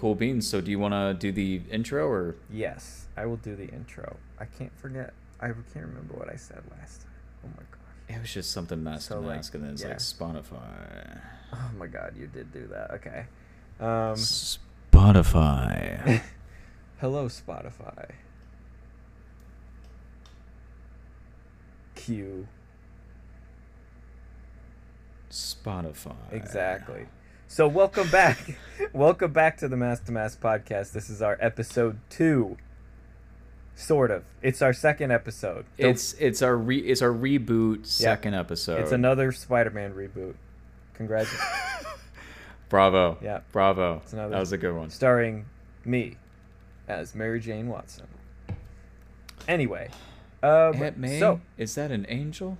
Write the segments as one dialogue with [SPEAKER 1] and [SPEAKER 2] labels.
[SPEAKER 1] cool beans. So do you want to do the intro or?
[SPEAKER 2] Yes, I will do the intro. I can't forget. I can't remember what I said last time. Oh my gosh.
[SPEAKER 1] It was just something mask
[SPEAKER 2] So,
[SPEAKER 1] to
[SPEAKER 2] like,
[SPEAKER 1] mask, and then it's
[SPEAKER 2] yeah.
[SPEAKER 1] like Spotify.
[SPEAKER 2] Oh my god, you did do that. Okay. Um,
[SPEAKER 1] Spotify.
[SPEAKER 2] hello, Spotify. Q.
[SPEAKER 1] Spotify.
[SPEAKER 2] Exactly. So welcome back. welcome back to the Mass to Mass podcast. This is our episode two. Sort of. It's our second episode. The-
[SPEAKER 1] It's it's our re it's our reboot second episode.
[SPEAKER 2] it's another Spider-Man reboot. Congratulations.
[SPEAKER 1] Bravo.
[SPEAKER 2] Yeah.
[SPEAKER 1] Bravo.
[SPEAKER 2] Another-
[SPEAKER 1] that was a good one.
[SPEAKER 2] starring me as Mary Jane Watson. Anyway, um,
[SPEAKER 1] Aunt May,
[SPEAKER 2] so
[SPEAKER 1] is that an angel?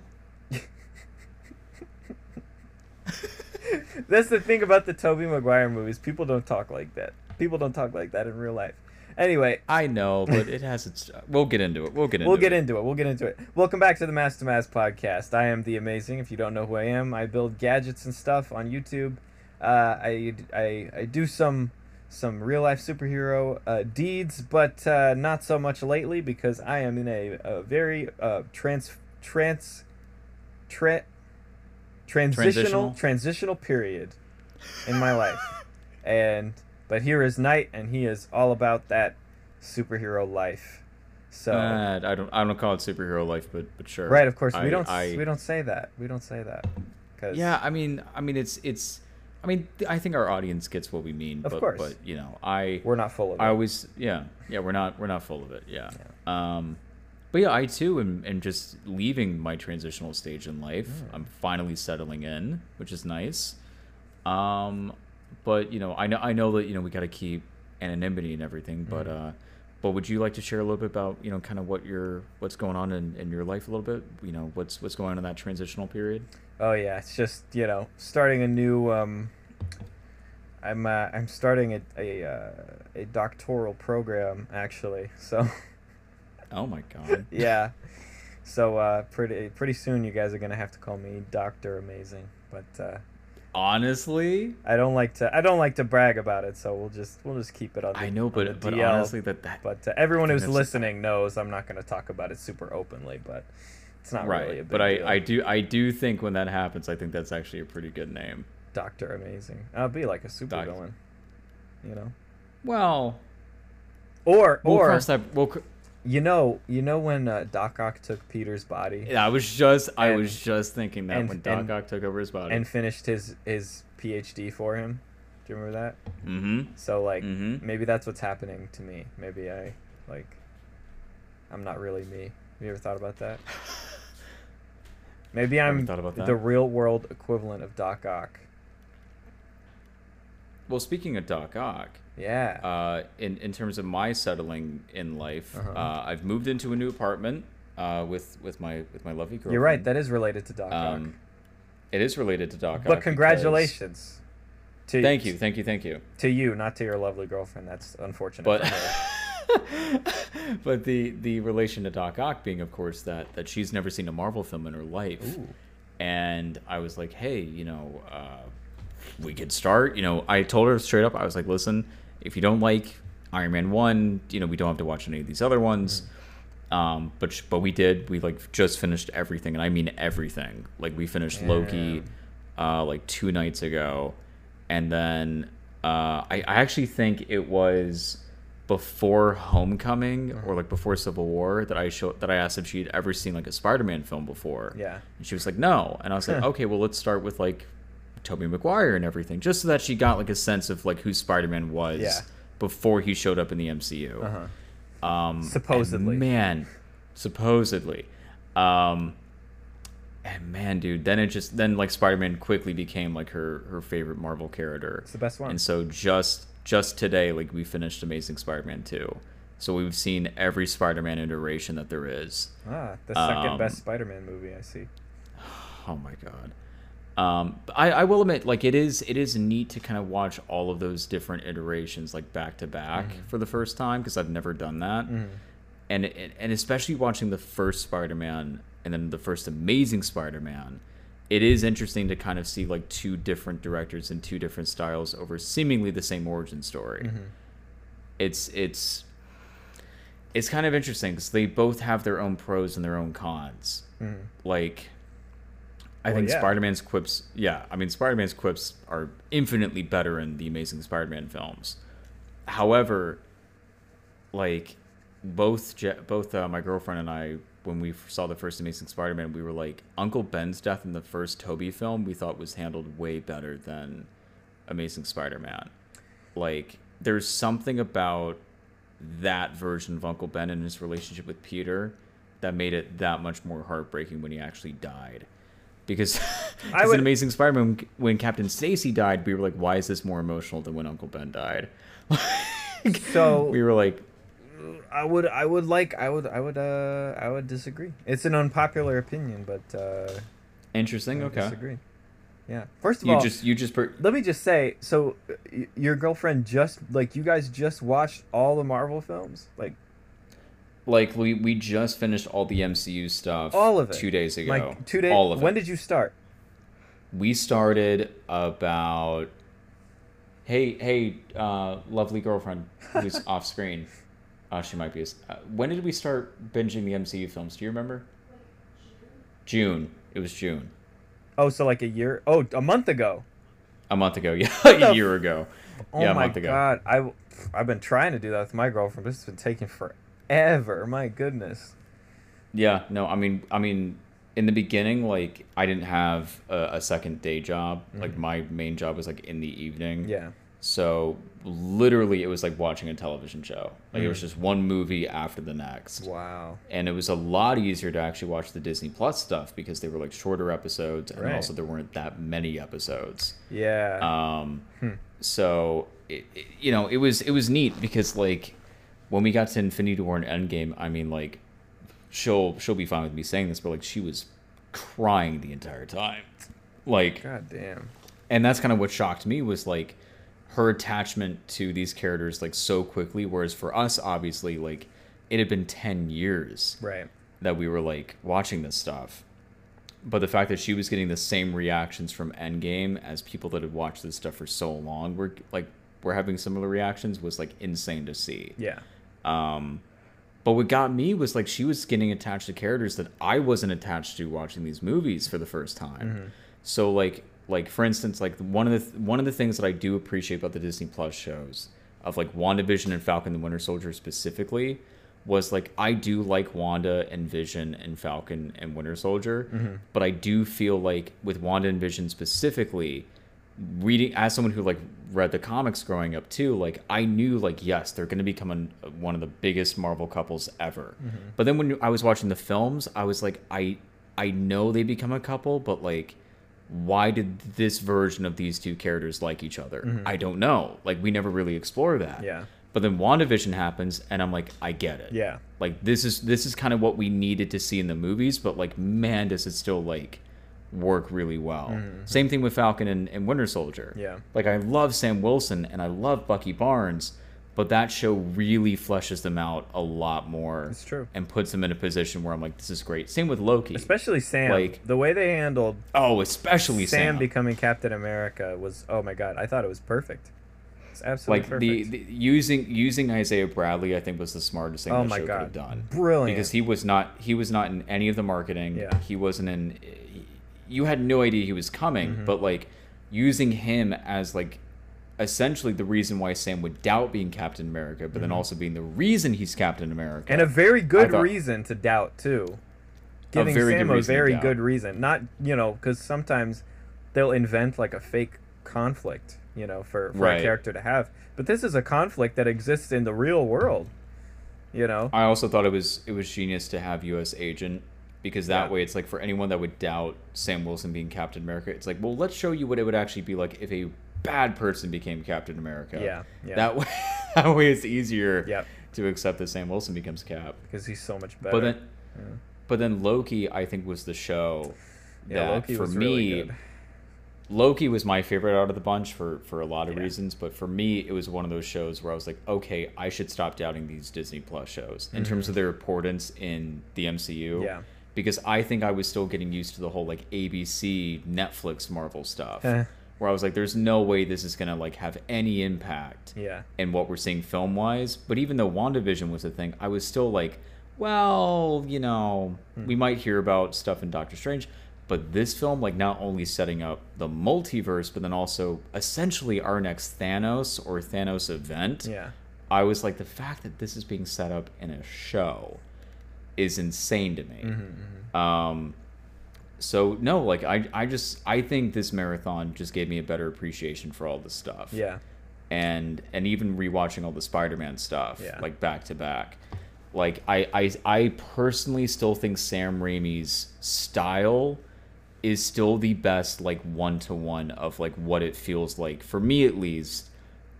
[SPEAKER 2] That's the thing about the Tobey Maguire movies. People don't talk like that. People don't talk like that in real life. Anyway,
[SPEAKER 1] I know, but it has its. We'll get into it. We'll get into
[SPEAKER 2] we'll get
[SPEAKER 1] it.
[SPEAKER 2] into it. We'll get into it. Welcome back to the Mass to Mass podcast. I am the amazing. If you don't know who I am, I build gadgets and stuff on YouTube. Uh, I, I I do some some real life superhero uh, deeds, but uh, not so much lately because I am in a, a very uh, trans trans tra- transitional
[SPEAKER 1] Transitional?
[SPEAKER 2] transitional period in my life, and but here is Knight, and he is all about that superhero life. So.
[SPEAKER 1] Uh, I don't. I don't call it superhero life, but but sure.
[SPEAKER 2] Right, of course.
[SPEAKER 1] I-
[SPEAKER 2] we don't.
[SPEAKER 1] I,
[SPEAKER 2] we don't say that. We don't say that. Cause
[SPEAKER 1] Yeah, I mean, I mean, it's it's. I mean, I think our audience gets what we mean.
[SPEAKER 2] Of
[SPEAKER 1] but,
[SPEAKER 2] course.
[SPEAKER 1] But you know, I
[SPEAKER 2] we're not full of it.
[SPEAKER 1] I always yeah yeah we're not we're not full of it yeah. Um, but yeah, I too am, am just leaving my transitional stage in life.
[SPEAKER 2] Mm.
[SPEAKER 1] I'm finally settling in, which is nice. Um, but you know, I know I know that you know we got to keep anonymity and everything. But
[SPEAKER 2] Mhm.
[SPEAKER 1] uh, but would you like to share a little bit about you know kind of what your what's going on in, in your life a little bit? You know what's what's going on in that transitional period.
[SPEAKER 2] oh yeah, it's just you know starting a new. Um, I'm uh, I'm starting a a, uh, a doctoral program actually. So
[SPEAKER 1] Oh my god.
[SPEAKER 2] yeah, so uh, pretty pretty soon you guys are gonna have to call me Doctor Amazing. But uh,
[SPEAKER 1] Honestly,
[SPEAKER 2] I don't like to I don't like to brag about it. So we'll just we'll just keep it on. The,
[SPEAKER 1] I know, but but
[SPEAKER 2] DL.
[SPEAKER 1] honestly, that that
[SPEAKER 2] But uh, everyone who's listening knows I'm not going to talk about it super openly, but it's not
[SPEAKER 1] right.
[SPEAKER 2] really a big
[SPEAKER 1] but I
[SPEAKER 2] deal.
[SPEAKER 1] I do I do think when that happens, I think that's actually a pretty good name.
[SPEAKER 2] Doctor Amazing. I'll be like a super
[SPEAKER 1] Doc-
[SPEAKER 2] villain, you know.
[SPEAKER 1] Well,
[SPEAKER 2] Or
[SPEAKER 1] we'll
[SPEAKER 2] or
[SPEAKER 1] cross that. We'll.
[SPEAKER 2] You know you know when uh, Doc Ock took Peter's body
[SPEAKER 1] Yeah, I was just I was just thinking that
[SPEAKER 2] and-
[SPEAKER 1] when Doc
[SPEAKER 2] and-
[SPEAKER 1] Ock took over his body.
[SPEAKER 2] and finished his his PhD for him. Do you remember that?
[SPEAKER 1] mm-hmm.
[SPEAKER 2] So like
[SPEAKER 1] Mhm.
[SPEAKER 2] maybe that's what's happening to me. Maybe I like I'm not really me. Have you ever thought about that? Maybe I'm
[SPEAKER 1] thought about that.
[SPEAKER 2] the real world equivalent of Doc Ock.
[SPEAKER 1] Well, speaking of Doc Ock,
[SPEAKER 2] Yeah.
[SPEAKER 1] uh, in in terms of my settling in life,
[SPEAKER 2] Uh-huh.
[SPEAKER 1] uh, I've moved into a new apartment uh, with with my with my lovely girlfriend.
[SPEAKER 2] You're right. That is related to Doc Ock.
[SPEAKER 1] um, it is related to Doc Ock.
[SPEAKER 2] But
[SPEAKER 1] because-
[SPEAKER 2] congratulations. To,
[SPEAKER 1] Thank you, thank you, thank you.
[SPEAKER 2] To you, not to your lovely girlfriend. That's unfortunate.
[SPEAKER 1] but but the the relation to Doc Ock being, of course, that that she's never seen a Marvel film in her life,
[SPEAKER 2] Ooh.
[SPEAKER 1] and I was like, hey, you know, uh, we could start. You know, I told her straight up, I was like, listen, if you don't like Iron Man one, you know, we don't have to watch any of these other ones. Um, but but we did. We like just finished everything, and I mean everything. Like we finished Loki, uh, like two nights ago, and then uh, I I actually think it was before Homecoming or like before Civil War that I showed that I asked if she'd ever seen like a Spider-Man film before.
[SPEAKER 2] Yeah.
[SPEAKER 1] And she was like, no. And I was like, okay, well, let's start with like Tobey Maguire and everything, just so that she got like a sense of like who Spider-Man was
[SPEAKER 2] Yeah.
[SPEAKER 1] before he showed up in the MCU.
[SPEAKER 2] Uh-huh.
[SPEAKER 1] Um,
[SPEAKER 2] Supposedly.
[SPEAKER 1] man, supposedly. Um, and man, dude, then it just then like Spider-Man quickly became like her her favorite Marvel character.
[SPEAKER 2] It's the best one.
[SPEAKER 1] And so just just today, like we finished Amazing Spider-Man two. So we've seen every Spider-Man iteration that there is.
[SPEAKER 2] Ah, the second
[SPEAKER 1] Um,
[SPEAKER 2] best Spider-Man movie I see.
[SPEAKER 1] Oh my god. Um, but I, I will admit, like it is, it is neat to kind of watch all of those different iterations like back to back for the first time because I've never done that, and and and especially watching the first Spider-Man and then the first Amazing Spider-Man, it is interesting to kind of see like two different directors and two different styles over seemingly the same origin story.
[SPEAKER 2] Mm-hmm.
[SPEAKER 1] It's it's it's kind of interesting because they both have their own pros and their own cons.
[SPEAKER 2] Mhm.
[SPEAKER 1] Like, I
[SPEAKER 2] Well,
[SPEAKER 1] think
[SPEAKER 2] yeah.
[SPEAKER 1] Spider-Man's quips. Yeah, I mean Spider-Man's quips are infinitely better in the Amazing Spider-Man films. However, like both Je- both uh, my girlfriend and I, when we saw the first Amazing Spider-Man, we were like, Uncle Ben's death in the first Tobey film, we thought was handled way better than Amazing Spider-Man. Like, there's something about that version of Uncle Ben and his relationship with Peter that made it that much more heartbreaking when he actually died. Because
[SPEAKER 2] I
[SPEAKER 1] I
[SPEAKER 2] would-
[SPEAKER 1] in Amazing Spider-Man, when Captain Stacy died, we were like, why is this more emotional than when Uncle Ben died?
[SPEAKER 2] So-
[SPEAKER 1] we were like,
[SPEAKER 2] I would I would like I would I would uh I would disagree. It's an unpopular opinion, but uh
[SPEAKER 1] interesting. Okay,
[SPEAKER 2] disagree. Yeah. First of
[SPEAKER 1] you
[SPEAKER 2] all,
[SPEAKER 1] just you just per-
[SPEAKER 2] let me just say, so y- your girlfriend just like you guys just watched all the Marvel films, like
[SPEAKER 1] like we we just finished all the MCU stuff.
[SPEAKER 2] all of it,
[SPEAKER 1] two days ago.
[SPEAKER 2] Like two days.
[SPEAKER 1] All of
[SPEAKER 2] when
[SPEAKER 1] it.
[SPEAKER 2] did you start?
[SPEAKER 1] we started about hey hey uh, lovely girlfriend who's off screen uh, she might be a uh, when did we start binging the mcu films do you remember june it was june
[SPEAKER 2] Oh, so like a year? Oh, a month ago.
[SPEAKER 1] a month ago yeah a year ago
[SPEAKER 2] Oh
[SPEAKER 1] yeah a
[SPEAKER 2] my
[SPEAKER 1] month ago
[SPEAKER 2] god, I I've been trying to do that with my girlfriend. This has been taking forever. My goodness.
[SPEAKER 1] yeah no i mean i mean in the beginning like i didn't have a, a second day job like my main job was like in the evening
[SPEAKER 2] Yeah.
[SPEAKER 1] So literally, it was like watching a television show. Like it was
[SPEAKER 2] Mm.
[SPEAKER 1] just one movie after the next,
[SPEAKER 2] Wow.
[SPEAKER 1] and it was a lot easier to actually watch the Disney Plus stuff because they were like shorter episodes, and
[SPEAKER 2] Right.
[SPEAKER 1] also there weren't that many episodes.
[SPEAKER 2] Yeah.
[SPEAKER 1] Um,
[SPEAKER 2] Hmm.
[SPEAKER 1] so it, it- you know, it was it was neat because like when we got to Infinity War and Endgame, I mean, like she'll she'll be fine with me saying this, but like she was crying the entire time, like
[SPEAKER 2] god damn.
[SPEAKER 1] and that's kind of what shocked me was like her attachment to these characters like so quickly whereas for us obviously like it had been 10 years
[SPEAKER 2] Right.
[SPEAKER 1] that we were like watching this stuff but the fact that she was getting the same reactions from endgame as people that had watched this stuff for so long were like were having similar reactions was like insane to see
[SPEAKER 2] Yeah.
[SPEAKER 1] Um, but what got me was like she was getting attached to characters that I wasn't attached to watching these movies for the first time. So like like for instance like one of the th- one of the things that I do appreciate about the Disney Plus shows of like WandaVision and Falcon the Winter Soldier specifically was like I do like Wanda and Vision and Falcon and Winter Soldier, but I do feel like with Wanda and Vision specifically reading as someone who like read the comics growing up too like i knew like yes they're going to become an, one of the biggest marvel couples ever. Mm-hmm. But then when i was watching the films i was like i i know they become a couple but like why did this version of these two characters like each other? Mm-hmm. I don't know. Like we never really explore that.
[SPEAKER 2] Yeah.
[SPEAKER 1] but then wandavision happens and i'm like i get it.
[SPEAKER 2] Yeah.
[SPEAKER 1] like this is this is kind of what we needed to see in the movies but like man does it still like work really well mm-hmm. same thing with falcon and, and winter soldier
[SPEAKER 2] Yeah.
[SPEAKER 1] like i love sam wilson and i love bucky barnes but that show really fleshes them out a lot more
[SPEAKER 2] It's true.
[SPEAKER 1] and puts them in a position where i'm like this is great same with loki
[SPEAKER 2] Especially Sam.
[SPEAKER 1] Like-
[SPEAKER 2] the way they handled
[SPEAKER 1] oh especially
[SPEAKER 2] Sam,
[SPEAKER 1] sam,
[SPEAKER 2] becoming Captain America was oh my god, I thought it was perfect. It's absolutely
[SPEAKER 1] like the,
[SPEAKER 2] perfect.
[SPEAKER 1] the using using isaiah bradley i think was the smartest thing
[SPEAKER 2] oh
[SPEAKER 1] that
[SPEAKER 2] my
[SPEAKER 1] show could have done
[SPEAKER 2] Brilliant.
[SPEAKER 1] because he was not he was not in any of the marketing
[SPEAKER 2] Yeah.
[SPEAKER 1] he wasn't in you had no idea he was coming
[SPEAKER 2] Mm-hmm.
[SPEAKER 1] but like using him as like essentially the reason why sam would doubt being captain america but then also being the reason he's captain america
[SPEAKER 2] Mm-hmm. and a very good
[SPEAKER 1] thought-
[SPEAKER 2] reason to doubt too. Giving
[SPEAKER 1] very
[SPEAKER 2] Sam a very good reason, not you know, because sometimes they'll invent like a fake conflict, you know, for, for
[SPEAKER 1] Right.
[SPEAKER 2] a character to have. But this is a conflict that exists in the real world. You know,
[SPEAKER 1] i also thought it was it was genius to have US Agent because that
[SPEAKER 2] Yeah.
[SPEAKER 1] way it's like for anyone that would doubt sam wilson being captain america it's like well let's show you what it would actually be like if a bad person became captain america
[SPEAKER 2] Yeah, yeah.
[SPEAKER 1] that way that way it's easier
[SPEAKER 2] Yep.
[SPEAKER 1] to accept that sam wilson becomes cap
[SPEAKER 2] because he's so much better.
[SPEAKER 1] But then, but then Loki, I think, was the show
[SPEAKER 2] yeah,
[SPEAKER 1] that
[SPEAKER 2] Loki
[SPEAKER 1] for me,
[SPEAKER 2] really.
[SPEAKER 1] Loki was my favorite out of the bunch for for a lot of
[SPEAKER 2] Yeah.
[SPEAKER 1] reasons. But for me, it was one of those shows where I was like, okay, I should stop doubting these Disney Plus shows in terms of their importance in the MCU.
[SPEAKER 2] Mm-hmm. Yeah.
[SPEAKER 1] Because I think I was still getting used to the whole like ABC Netflix Marvel stuff.
[SPEAKER 2] Eh.
[SPEAKER 1] Where I was like, there's no way this is gonna like have any impact
[SPEAKER 2] Yeah.
[SPEAKER 1] in what we're seeing film wise. But even though WandaVision was a thing, I was still like, well, you know,
[SPEAKER 2] Hmm.
[SPEAKER 1] we might hear about stuff in Doctor Strange. But this film, like, not only setting up the multiverse, but then also essentially our next Thanos or Thanos event.
[SPEAKER 2] Yeah.
[SPEAKER 1] I was like, the fact that this is being set up in a show is insane to me.
[SPEAKER 2] Mm-hmm,
[SPEAKER 1] Um, so no, like I, I just, I think this marathon just gave me a better appreciation for all this stuff.
[SPEAKER 2] Yeah.
[SPEAKER 1] And and even rewatching all the Spider-Man stuff,
[SPEAKER 2] Yeah.
[SPEAKER 1] like back to back. Like I, I, I personally still think Sam Raimi's style is still the best, like one to one of like what it feels like for me at least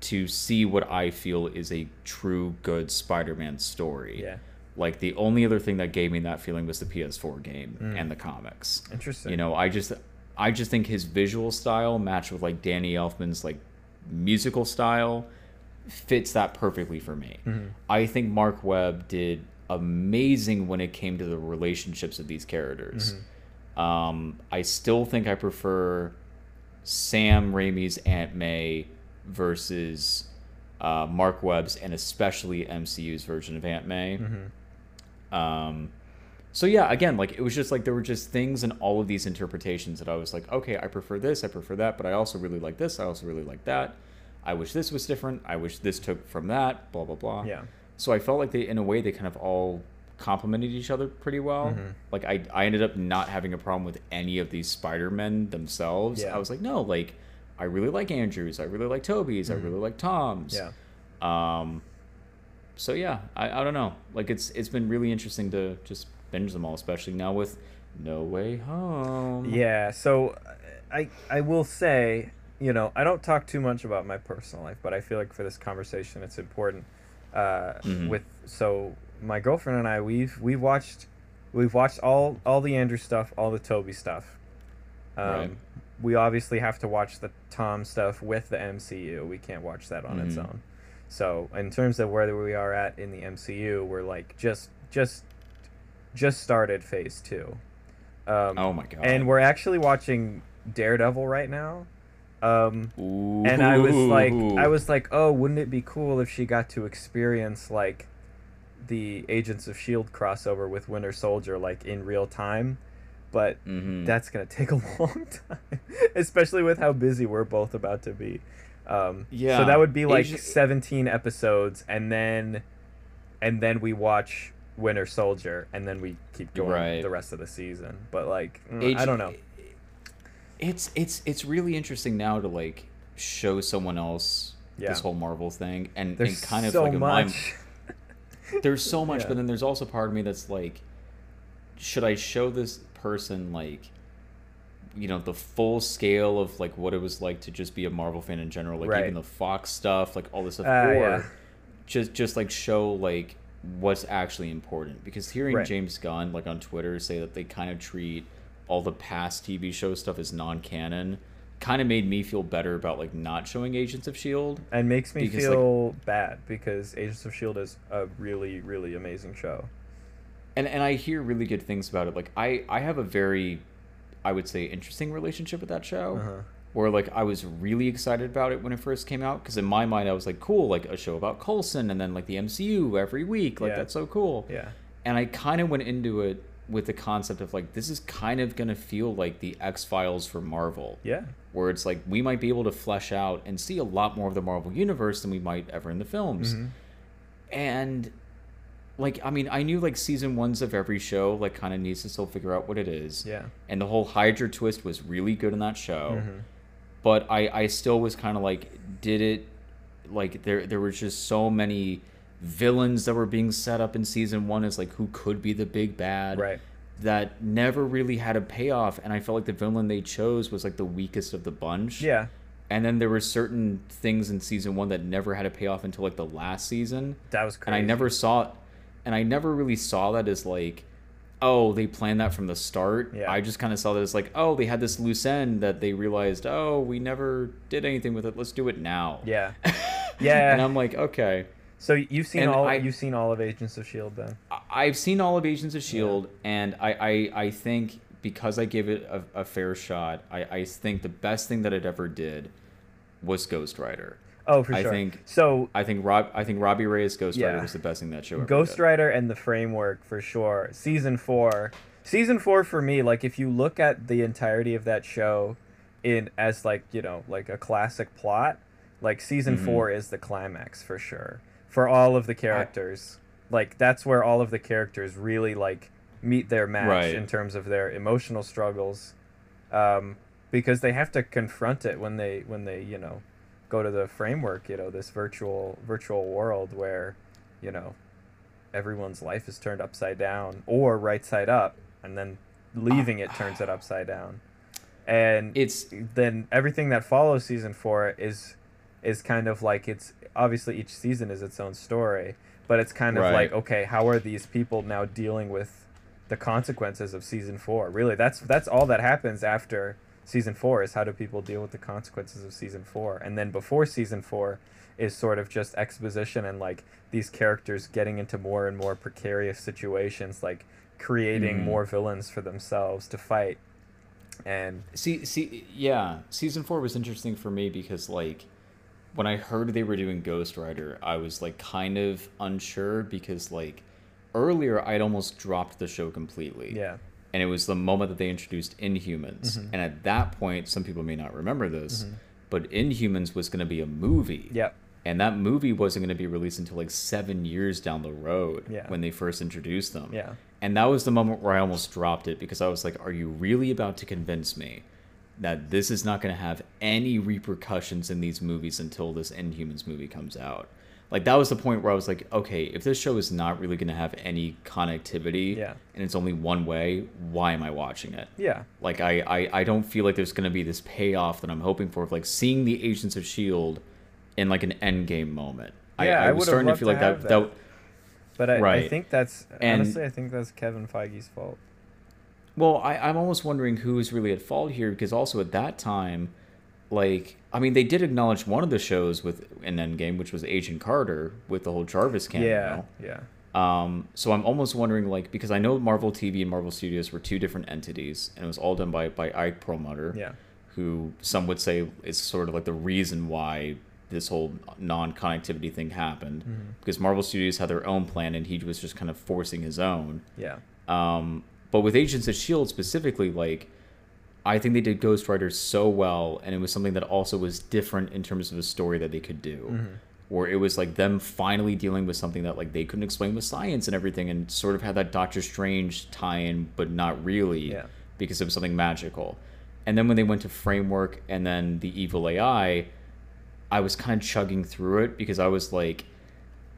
[SPEAKER 1] to see what I feel is a true good Spider-Man story.
[SPEAKER 2] Yeah.
[SPEAKER 1] Like the only other thing that gave me that feeling was the PS4 game and the comics.
[SPEAKER 2] Interesting.
[SPEAKER 1] You know, I just I just think his visual style matched with like Danny Elfman's like musical style fits that perfectly for me. I think Mark Webb did amazing when it came to the relationships of these characters. Um, I still think I prefer Sam Raimi's Aunt May versus uh, Mark Webb's and especially MCU's version of Aunt May. Um, so yeah, again, like it was just like there were just things in all of these interpretations that I was like, okay, I prefer this, I prefer that, but I also really like this, I also really like that. I wish this was different. I wish this took from that. Blah blah blah.
[SPEAKER 2] Yeah.
[SPEAKER 1] So I felt like they, in a way, they kind of all complemented each other pretty well.
[SPEAKER 2] Mm-hmm.
[SPEAKER 1] Like I, I ended up not having a problem with any of these Spider Men themselves.
[SPEAKER 2] Yeah.
[SPEAKER 1] I was like, no, like I really like Andrews, I really like Tobey's, I really like Tom's.
[SPEAKER 2] Mm-hmm. Yeah.
[SPEAKER 1] Um, so yeah, I, I don't know. Like it's it's been really interesting to just binge them all, especially now with No Way Home.
[SPEAKER 2] Yeah, so I I will say, you know, I don't talk too much about my personal life, but I feel like for this conversation it's important. Uh,
[SPEAKER 1] Mhm.
[SPEAKER 2] With so my girlfriend and I, we've we've watched we've watched all all the Andrew stuff, all the Tobey stuff. Um,
[SPEAKER 1] Right.
[SPEAKER 2] We obviously have to watch the Tom stuff with the MCU. We can't watch that on its
[SPEAKER 1] Mhm.
[SPEAKER 2] own. So in terms of where we are at in the MCU, we're like just just just started phase two. Um,
[SPEAKER 1] Oh my god.
[SPEAKER 2] and we're actually watching Daredevil right now. Um, and I was like, I was like, oh, wouldn't it be cool if she got to experience like the Agents of Shield crossover with Winter Soldier like in real time? But
[SPEAKER 1] Mhm.
[SPEAKER 2] that's gonna take a long time, especially with how busy we're both about to be. Um,
[SPEAKER 1] Yeah.
[SPEAKER 2] So that would be like
[SPEAKER 1] Age-
[SPEAKER 2] seventeen episodes, and then, and then we watch Winter Soldier, and then we keep going
[SPEAKER 1] Right.
[SPEAKER 2] the rest of the season. But like, mm, I don't know.
[SPEAKER 1] It's it's it's really interesting now to like show someone else
[SPEAKER 2] Yeah.
[SPEAKER 1] this whole Marvel thing and,
[SPEAKER 2] There's
[SPEAKER 1] and kind of
[SPEAKER 2] so
[SPEAKER 1] like in my-
[SPEAKER 2] much.
[SPEAKER 1] there's so much,
[SPEAKER 2] Yeah.
[SPEAKER 1] but then there's also part of me that's like, should I show this person like, you know, the full scale of like what it was like to just be a Marvel fan in general, like
[SPEAKER 2] Right.
[SPEAKER 1] even the Fox stuff, like all this stuff,
[SPEAKER 2] Ah,
[SPEAKER 1] or
[SPEAKER 2] yeah.
[SPEAKER 1] just just like show like what's actually important? Because hearing
[SPEAKER 2] Right.
[SPEAKER 1] James Gunn like on Twitter say that they kind of treat all the past TV show stuff as non-canon. Kind of made me feel better about like not showing Agents of Shield.
[SPEAKER 2] and makes me
[SPEAKER 1] Because, like-
[SPEAKER 2] feel bad because Agents of Shield is a really, really amazing show.
[SPEAKER 1] and and I hear really good things about it. Like I I have a very I would say interesting relationship with that show.
[SPEAKER 2] Uh-huh.
[SPEAKER 1] Where like I was really excited about it when it first came out because in my mind I was like cool like a show about Coulson and then like the MCU every week like
[SPEAKER 2] Yeah.
[SPEAKER 1] that's so cool.
[SPEAKER 2] Yeah.
[SPEAKER 1] And I kind of went into it with the concept of like this is kind of gonna feel like the X Files for Marvel
[SPEAKER 2] Yeah.
[SPEAKER 1] where it's like we might be able to flesh out and see a lot more of the Marvel universe than we might ever in the films.
[SPEAKER 2] Mhm.
[SPEAKER 1] And like I mean, I knew like season ones of every show like kind of needs to still figure out what it is.
[SPEAKER 2] Yeah.
[SPEAKER 1] And the whole Hydra twist was really good in that show.
[SPEAKER 2] Mhm.
[SPEAKER 1] But I I still was kind of like did it like there there were just so many villains that were being set up in season 1 as like who could be the big bad
[SPEAKER 2] Right.
[SPEAKER 1] that never really had a payoff and I felt like the villain they chose was like the weakest of the bunch.
[SPEAKER 2] Yeah.
[SPEAKER 1] And then there were certain things in season 1 that never had a payoff until like the last season
[SPEAKER 2] That was crazy.
[SPEAKER 1] and I never saw and I never really saw that as like oh they planned that from the start
[SPEAKER 2] Yeah.
[SPEAKER 1] I just kind of saw that as like oh they had this loose end that they realized oh we never did anything with it let's do it now
[SPEAKER 2] Yeah. Yeah.
[SPEAKER 1] and I'm like okay
[SPEAKER 2] So you've seen
[SPEAKER 1] And
[SPEAKER 2] all
[SPEAKER 1] I-
[SPEAKER 2] you've seen all of Agents of Shield then.
[SPEAKER 1] I've seen all of Agents of Shield, E and I, I, I think because I gave it a, a fair shot, I, I think the best thing that it ever did was Ghost Rider.
[SPEAKER 2] Oh, for
[SPEAKER 1] I
[SPEAKER 2] sure.
[SPEAKER 1] think-
[SPEAKER 2] so.
[SPEAKER 1] I think Rob, I think Robbie Reyes Ghost Rider
[SPEAKER 2] Yeah.
[SPEAKER 1] was the best thing that show ever
[SPEAKER 2] Ghost
[SPEAKER 1] did.
[SPEAKER 2] Rider and the framework for sure. Season four, season four for me. Like if you look at the entirety of that show, in as like you know like a classic plot, like season
[SPEAKER 1] Mhm.
[SPEAKER 2] four is the climax for sure for all of the characters. like that's where all of the characters really like meet their match
[SPEAKER 1] Right.
[SPEAKER 2] in terms of their emotional struggles, um, because they have to confront it when they when they you know go to the framework. You know this virtual virtual world where you know everyone's life is turned upside down or right side up and then leaving it turns it upside down and
[SPEAKER 1] It's
[SPEAKER 2] then everything that follows season four is is kind of like it's obviously each season is its own story but it's kind of
[SPEAKER 1] Right.
[SPEAKER 2] like okay how are these people now dealing with the consequences of season four really that's that's all that happens after season four is how do people deal with the consequences of season four and then before season four is sort of just exposition and like these characters getting into more and more precarious situations like creating
[SPEAKER 1] Mhm.
[SPEAKER 2] more villains for themselves to fight and
[SPEAKER 1] see see yeah. Season four was interesting for me because like when I heard they were doing Ghost Rider, I was like kind of unsure because like earlier I'd almost dropped the show completely.
[SPEAKER 2] yeah
[SPEAKER 1] and it was the moment that they introduced Inhumans.
[SPEAKER 2] Mhm.
[SPEAKER 1] And at that point, some people may not remember this,
[SPEAKER 2] Mhm.
[SPEAKER 1] but Inhumans was going to be a movie.
[SPEAKER 2] Yep.
[SPEAKER 1] And that movie wasn't going to be released until like seven years down the road
[SPEAKER 2] Yeah.
[SPEAKER 1] when they first introduced them.
[SPEAKER 2] Yeah.
[SPEAKER 1] And that was the moment where I almost dropped it because I was like, are you really about to convince me that this is not going to have any repercussions in these movies until this Inhumans movie comes out? Like, that was the point where I was like, okay, if this show is not really going to have any connectivity
[SPEAKER 2] Yeah.
[SPEAKER 1] and it's only one way, why am I watching it?
[SPEAKER 2] Yeah.
[SPEAKER 1] Like, I, I, I don't feel like there's going to be this payoff that I'm hoping for, of like seeing the Agents of S.H.I.E.L.D. in like an endgame moment.
[SPEAKER 2] Yeah,
[SPEAKER 1] I,
[SPEAKER 2] I
[SPEAKER 1] I was starting to feel
[SPEAKER 2] to
[SPEAKER 1] like that,
[SPEAKER 2] that.
[SPEAKER 1] that
[SPEAKER 2] But I, I think that's
[SPEAKER 1] And-
[SPEAKER 2] honestly I think that's Kevin Feige's fault.
[SPEAKER 1] Well, I, I'm almost wondering who is really at fault here because also at that time, like, I mean, they did acknowledge one of the shows with an Endgame, which was Agent Carter with the whole Jarvis cameo.
[SPEAKER 2] Yeah. Yeah.
[SPEAKER 1] Um, so I'm almost wondering, like, because I know Marvel TV and Marvel Studios were two different entities, and it was all done by by Ike Perlmutter,
[SPEAKER 2] Yeah.
[SPEAKER 1] who some would say is sort of like the reason why this whole non-connectivity thing happened,
[SPEAKER 2] Mhm.
[SPEAKER 1] because Marvel Studios had their own plan, and he was just kind of forcing his own.
[SPEAKER 2] Yeah.
[SPEAKER 1] Um, but with Agents of Shield specifically, like I think they did Ghost Rider so well, and it was something that also was different in terms of a story that they could do,
[SPEAKER 2] Mhm.
[SPEAKER 1] where it was like them finally dealing with something that like they couldn't explain with science and everything, and sort of had that Doctor Strange tie-in, but not really,
[SPEAKER 2] Yeah.
[SPEAKER 1] because it was something magical. And then when they went to Framework and then the Evil AI, I was kind of chugging through it because I was like,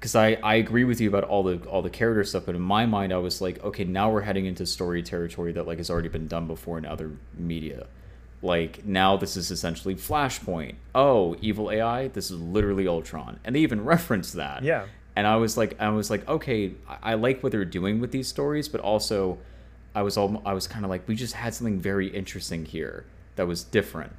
[SPEAKER 1] because I, I agree with you about all the all the character stuff, but in my mind I was like, okay, now we're heading into story territory that like has already been done before in other media. Like now this is essentially Flashpoint. Oh, evil AI, this is literally Ultron, and they even reference that.
[SPEAKER 2] Yeah.
[SPEAKER 1] And I was like, I was like, okay, I, I like what they're doing with these stories, but also, I was all I was kind of like, we just had something very interesting here that was different.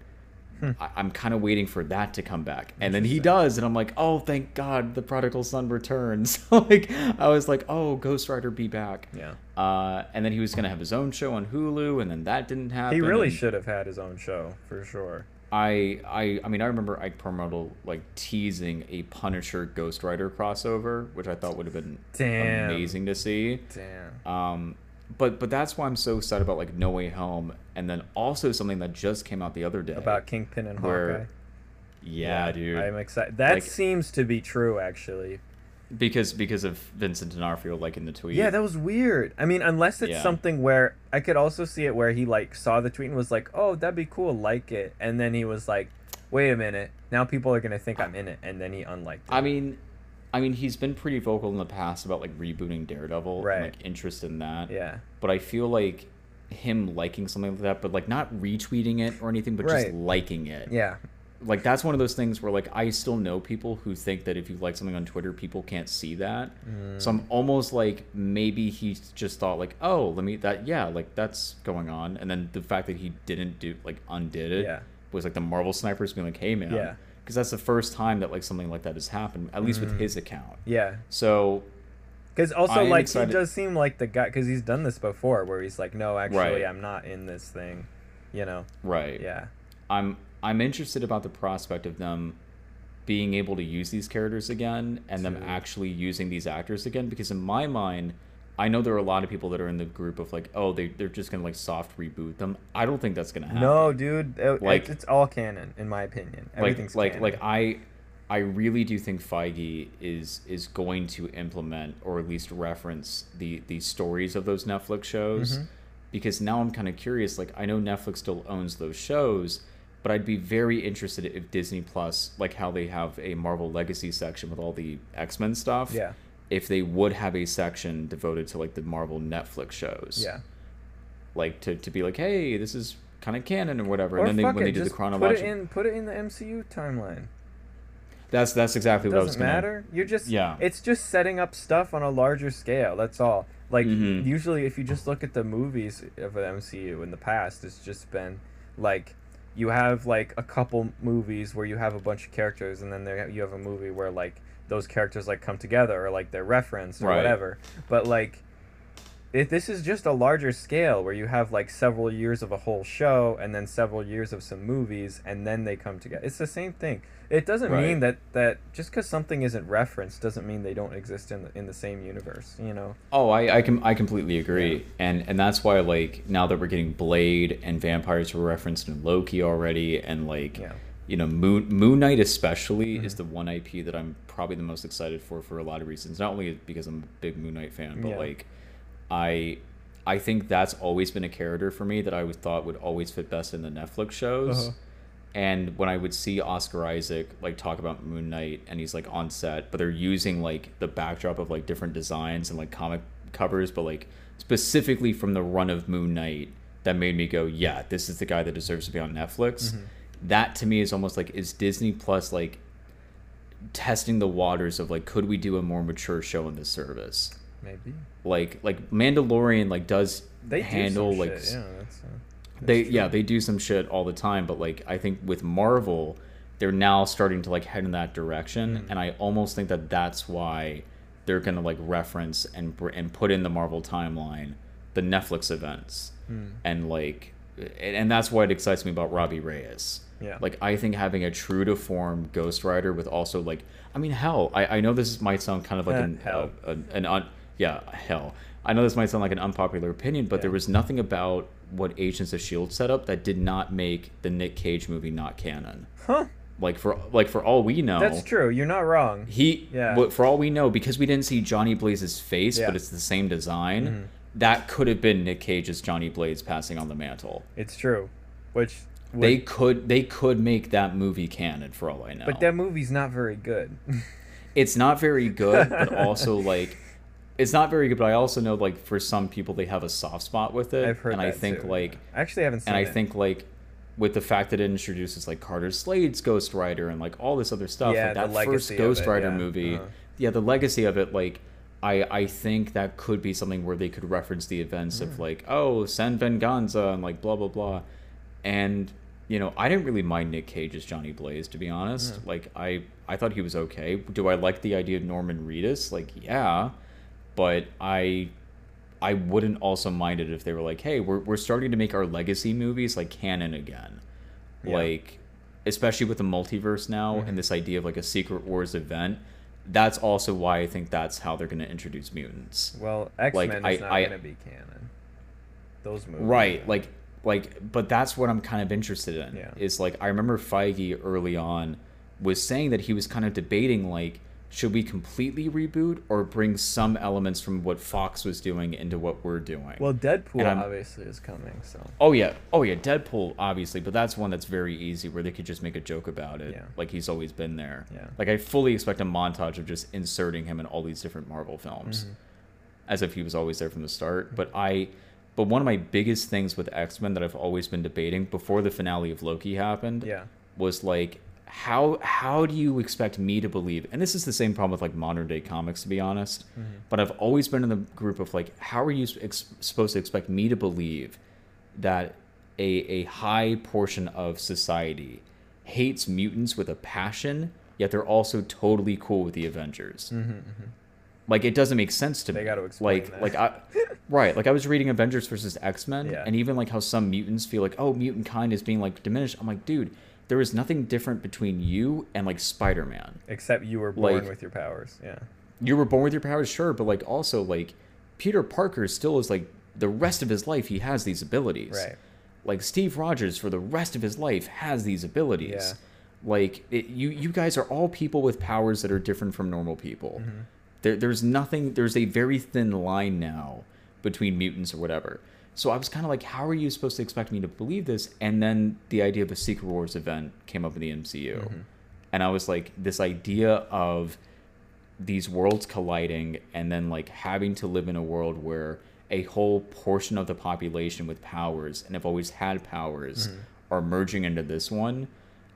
[SPEAKER 1] I, I'm kind of waiting for that to come back, and then he does, and I'm like, oh, thank God, the prodigal son returns. like, I was like, oh, Ghost Rider, be back.
[SPEAKER 2] Yeah.
[SPEAKER 1] Uh, and then he was gonna have his own show on Hulu, and then that didn't happen.
[SPEAKER 2] He really
[SPEAKER 1] and-
[SPEAKER 2] should have had his own show for sure.
[SPEAKER 1] I, I I mean I remember Ike Perlmutter like teasing a Punisher Ghost Rider crossover, which I thought would have been
[SPEAKER 2] Damn.
[SPEAKER 1] amazing to see.
[SPEAKER 2] Damn.
[SPEAKER 1] Um, but but that's why I'm so excited about like No Way Home, and then also something that just came out the other day
[SPEAKER 2] About Kingpin and
[SPEAKER 1] where-
[SPEAKER 2] Hawkeye.
[SPEAKER 1] Yeah, dude.
[SPEAKER 2] I'm excited. That
[SPEAKER 1] Like-
[SPEAKER 2] seems to be true, actually.
[SPEAKER 1] because because of Vincent D'Onofrio like in the tweet.
[SPEAKER 2] Yeah, that was weird. I mean, unless it's
[SPEAKER 1] Yeah.
[SPEAKER 2] something where I could also see it where he like saw the tweet and was like, "Oh, that'd be cool, like it," and then he was like, "Wait a minute, now people are gonna think I'm in it," and then he unliked it.
[SPEAKER 1] I mean, I mean he's been pretty vocal in the past about like rebooting Daredevil, and,
[SPEAKER 2] Right.
[SPEAKER 1] like interest in that.
[SPEAKER 2] yeah,
[SPEAKER 1] but I feel like him liking something like that, but like not retweeting it or anything, but just liking it.
[SPEAKER 2] yeah,
[SPEAKER 1] Like that's one of those things where like I still know people who think that if you like something on Twitter, people can't see that.
[SPEAKER 2] Mm.
[SPEAKER 1] So I'm almost like maybe he just thought like, oh, let me that yeah, like that's going on, and then the fact that he didn't do like undid it
[SPEAKER 2] Yeah.
[SPEAKER 1] was like the Marvel snipers being like, hey man,
[SPEAKER 2] Yeah.
[SPEAKER 1] Because that's the first time that like something like that has happened, at least with mm. his account.
[SPEAKER 2] Yeah.
[SPEAKER 1] So
[SPEAKER 2] Because also, like,
[SPEAKER 1] excited-
[SPEAKER 2] he does seem like the guy, because he's done this before, where he's like, no, actually,
[SPEAKER 1] Right.
[SPEAKER 2] I'm not in this thing. You know?
[SPEAKER 1] right,
[SPEAKER 2] Yeah.
[SPEAKER 1] I'm I'm interested about the prospect of them being able to use these characters again and them actually using these actors again because in my mind I know there are a lot of people that are in the group of like oh they they're just gonna like soft reboot them I don't think that's gonna happen
[SPEAKER 2] No, dude. It,
[SPEAKER 1] Like-
[SPEAKER 2] it's all canon, in my opinion. Everything's
[SPEAKER 1] like
[SPEAKER 2] canon.
[SPEAKER 1] like like I I really do think Feige is is going to implement or at least reference the the stories of those Netflix shows
[SPEAKER 2] Mhm.
[SPEAKER 1] because now I'm kind of curious like I know Netflix still owns those shows but I'd be very interested if Disney Plus like how they have a Marvel Legacy section with all the X-Men stuff
[SPEAKER 2] Yeah.
[SPEAKER 1] If they would have a section devoted to like the Marvel Netflix shows
[SPEAKER 2] Yeah.
[SPEAKER 1] like to, to be like hey this is kind of canon or whatever
[SPEAKER 2] Or
[SPEAKER 1] and then they, when
[SPEAKER 2] it,
[SPEAKER 1] they do the chronological
[SPEAKER 2] Put it in. Put it in the MCU timeline.
[SPEAKER 1] that's that's exactly
[SPEAKER 2] It
[SPEAKER 1] what I was
[SPEAKER 2] doesn't
[SPEAKER 1] gonna
[SPEAKER 2] matter. You're just.
[SPEAKER 1] Yeah.
[SPEAKER 2] It's just setting up stuff on a larger scale. That's all. Like
[SPEAKER 1] Mhm.
[SPEAKER 2] usually, if you just look at the movies of the MCU in the past, it's just been like you have like a couple movies where you have a bunch of characters, and then there you have a movie where like those characters like come together or like they're referenced or
[SPEAKER 1] Right.
[SPEAKER 2] whatever. But like. If this is just a larger scale where you have like several years of a whole show and then several years of some movies and then they come together. It's the same thing. It doesn't
[SPEAKER 1] Right.
[SPEAKER 2] mean that that just because something isn't referenced doesn't mean they don't exist in the in the same universe. You know.
[SPEAKER 1] Oh, I I, com- I completely agree, and and that's why like now that we're getting Blade and vampires were referenced in Loki already, and like
[SPEAKER 2] Yeah.
[SPEAKER 1] You know Moon Moon Knight especially
[SPEAKER 2] Mhm.
[SPEAKER 1] is the one IP that I'm probably the most excited for for a lot of reasons. Not only because I'm a big Moon Knight fan, but
[SPEAKER 2] Yeah.
[SPEAKER 1] like I I think that's always been a character for me that I would thought would always fit best in the Netflix shows.
[SPEAKER 2] Uh-huh.
[SPEAKER 1] And when I would see Oscar Isaac like talk about Moon Knight and he's like on set, but they're using like the backdrop of like different designs and like comic covers, but like specifically from the run of Moon Knight, that made me go, yeah, this is the guy that deserves to be on Netflix.
[SPEAKER 2] Mhm.
[SPEAKER 1] That to me is almost like is Disney Plus like testing the waters of like could we do a more mature show in this service?
[SPEAKER 2] Maybe
[SPEAKER 1] Like like Mandalorian like does
[SPEAKER 2] they
[SPEAKER 1] handle
[SPEAKER 2] do
[SPEAKER 1] like
[SPEAKER 2] shit. Yeah, that's, uh,
[SPEAKER 1] they
[SPEAKER 2] that's
[SPEAKER 1] yeah they do some shit all the time but like i think with marvel they're now starting to like head in that direction
[SPEAKER 2] Mhm.
[SPEAKER 1] and i almost think that that's why they're gonna like reference and and put in the marvel timeline the netflix events
[SPEAKER 2] Hmm.
[SPEAKER 1] and like and, and that's why it excites me about robbie reyes
[SPEAKER 2] Yeah.
[SPEAKER 1] like i think having a true to form ghost rider with also like i mean hell i, I know this might sound kind of like an
[SPEAKER 2] Hell.
[SPEAKER 1] uh, an, an un, yeah hell i know this might sound like an unpopular opinion but there was nothing about what agents of shield set up that did not make the nick cage movie not canon
[SPEAKER 2] Huh.
[SPEAKER 1] like for like for all we know
[SPEAKER 2] That's true. You're not wrong.
[SPEAKER 1] he
[SPEAKER 2] Yeah.
[SPEAKER 1] but for all we know because we didn't see johnny blaze's face
[SPEAKER 2] Yeah.
[SPEAKER 1] but it's the same design
[SPEAKER 2] Mhm.
[SPEAKER 1] that could have been nick cage's johnny blaze passing on the mantle
[SPEAKER 2] It's true. Which. Would,
[SPEAKER 1] they could they could make that movie canon for all i know
[SPEAKER 2] But that movie's not very good.
[SPEAKER 1] it's not very good, but also like it's not very good. But I also know like for some people they have a soft spot with it,
[SPEAKER 2] I've heard
[SPEAKER 1] and
[SPEAKER 2] that
[SPEAKER 1] I think
[SPEAKER 2] too.
[SPEAKER 1] like
[SPEAKER 2] I actually haven't seen it
[SPEAKER 1] and I think like with the fact that it introduces like Carter Slade's Ghost Rider and like all this other stuff,
[SPEAKER 2] Yeah,
[SPEAKER 1] like that first Ghost
[SPEAKER 2] it,
[SPEAKER 1] Rider
[SPEAKER 2] yeah.
[SPEAKER 1] movie,
[SPEAKER 2] Uh-huh.
[SPEAKER 1] yeah, the legacy of it, like. I, I think that could be something where they could reference the events
[SPEAKER 2] Mm.
[SPEAKER 1] of like oh San Venganza and like blah blah blah, and you know I didn't really mind Nick Cage as Johnny Blaze to be honest.
[SPEAKER 2] Yeah.
[SPEAKER 1] Like I I thought he was okay. Do I like the idea of Norman Reedus? Like yeah, but I I wouldn't also mind it if they were like, hey, we're we're starting to make our legacy movies like canon again,
[SPEAKER 2] Yeah.
[SPEAKER 1] like especially with the multiverse now
[SPEAKER 2] Mhm.
[SPEAKER 1] and this idea of like a Secret Wars event. That's also why I think that's how they're going to introduce mutants.
[SPEAKER 2] Well, X Men
[SPEAKER 1] I-
[SPEAKER 2] is not going to be canon. Those movies.
[SPEAKER 1] Right, like like but that's what I'm kind of interested in.
[SPEAKER 2] Yeah.
[SPEAKER 1] Is like I remember Feige early on was saying that he was kind of debating like should we completely reboot or bring some elements from what Fox was doing into what we're doing?
[SPEAKER 2] Well, Deadpool obviously is coming, so.
[SPEAKER 1] Oh yeah, oh yeah, Deadpool obviously, but that's one that's very easy where they could just make a joke about it,
[SPEAKER 2] Yeah.
[SPEAKER 1] like he's always been there.
[SPEAKER 2] Yeah.
[SPEAKER 1] Like I fully expect a montage of just inserting him in all these different Marvel films,
[SPEAKER 2] Mhm.
[SPEAKER 1] as if he was always there from the start. But I, but one of my biggest things with X Men that I've always been debating before the finale of Loki happened,
[SPEAKER 2] Yeah.
[SPEAKER 1] was like how how do you expect me to believe and this is the same problem with like modern day comics to be honest
[SPEAKER 2] Mhm.
[SPEAKER 1] but i've always been in the group of like how are you ex- supposed to expect me to believe that a, a high portion of society hates mutants with a passion, yet they're also totally cool with the Avengers.
[SPEAKER 2] Mm-hmm,
[SPEAKER 1] Like it doesn't make sense to
[SPEAKER 2] They
[SPEAKER 1] me.
[SPEAKER 2] gotta explain
[SPEAKER 1] like
[SPEAKER 2] that.
[SPEAKER 1] like I right like I was reading Avengers versus X Men,
[SPEAKER 2] Yeah.
[SPEAKER 1] and even like how some mutants feel like oh mutant kind is being like diminished. I'm like dude, there is nothing different between you and like Spider Man.
[SPEAKER 2] Except you were born
[SPEAKER 1] Like-
[SPEAKER 2] with your powers. Yeah.
[SPEAKER 1] you were born with your powers, sure, but like also like Peter Parker still is like the rest of his life he has these abilities.
[SPEAKER 2] Right.
[SPEAKER 1] Like Steve Rogers for the rest of his life has these abilities.
[SPEAKER 2] Yeah.
[SPEAKER 1] Like it, you you guys are all people with powers that are different from normal people. Mm-hmm. There, there's nothing there's a very thin line now between mutants or whatever. So I was kind of like, how are you supposed to expect me to believe this? And then the idea of a Secret Wars event came up in the MCU. Mm-hmm. And I was like, this idea of these worlds colliding and then like having to live in a world where a whole portion of the population with powers and have always had powers mm-hmm. are merging into this one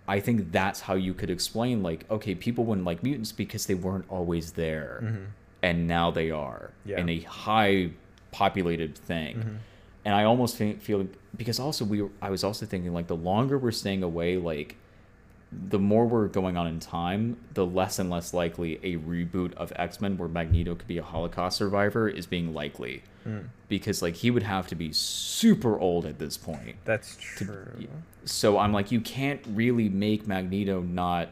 [SPEAKER 1] i think that's how you could explain like okay people wouldn't like mutants because they weren't always there. Mm-hmm. And now they are
[SPEAKER 2] Yeah.
[SPEAKER 1] in a high populated thing. Mm-hmm. And i almost fe- feel because also we i was also thinking like the longer we're staying away like the more we're going on in time, the less and less likely a reboot of X Men where Magneto could be a Holocaust survivor is being likely. Hmm. Because like he would have to be super old at this point.
[SPEAKER 2] That's true.
[SPEAKER 1] So I'm like, you can't really make Magneto not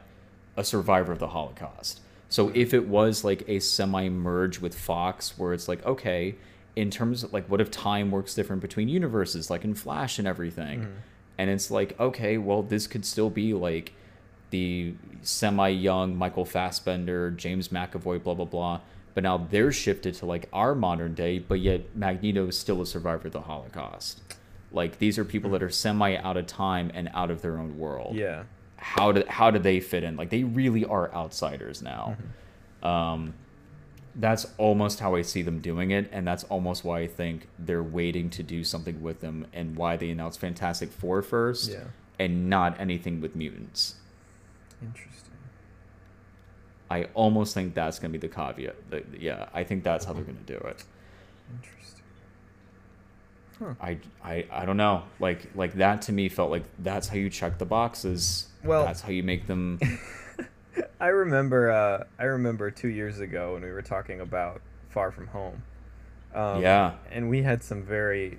[SPEAKER 1] a survivor of the Holocaust. So if it was like a semi merge with Fox where it's like, okay, in terms of like what if time works different between universes, like in Flash and everything? Hmm. And it's like, okay, well, this could still be like the semi young Michael Fassbender, James McAvoy, blah blah blah. But now they're shifted to like our modern day, but yet Magneto is still a survivor of the Holocaust. Like these are people that are semi out of time and out of their own world.
[SPEAKER 2] Yeah.
[SPEAKER 1] How do how do they fit in? Like they really are outsiders now. Um, that's almost how I see them doing it, and that's almost why I think they're waiting to do something with them, and why they announced Fantastic Four first,
[SPEAKER 2] Yeah.
[SPEAKER 1] and not anything with mutants.
[SPEAKER 2] Interesting.
[SPEAKER 1] I almost think that's gonna be the caveat. Yeah, I think that's how they're gonna do it.
[SPEAKER 2] Interesting.
[SPEAKER 1] I, I I don't know. Like like that to me felt like that's how you check the boxes.
[SPEAKER 2] Well-
[SPEAKER 1] that's how you make them.
[SPEAKER 2] I remember. Uh, I remember two years ago when we were talking about Far From Home. Um,
[SPEAKER 1] Yeah.
[SPEAKER 2] And we had some very,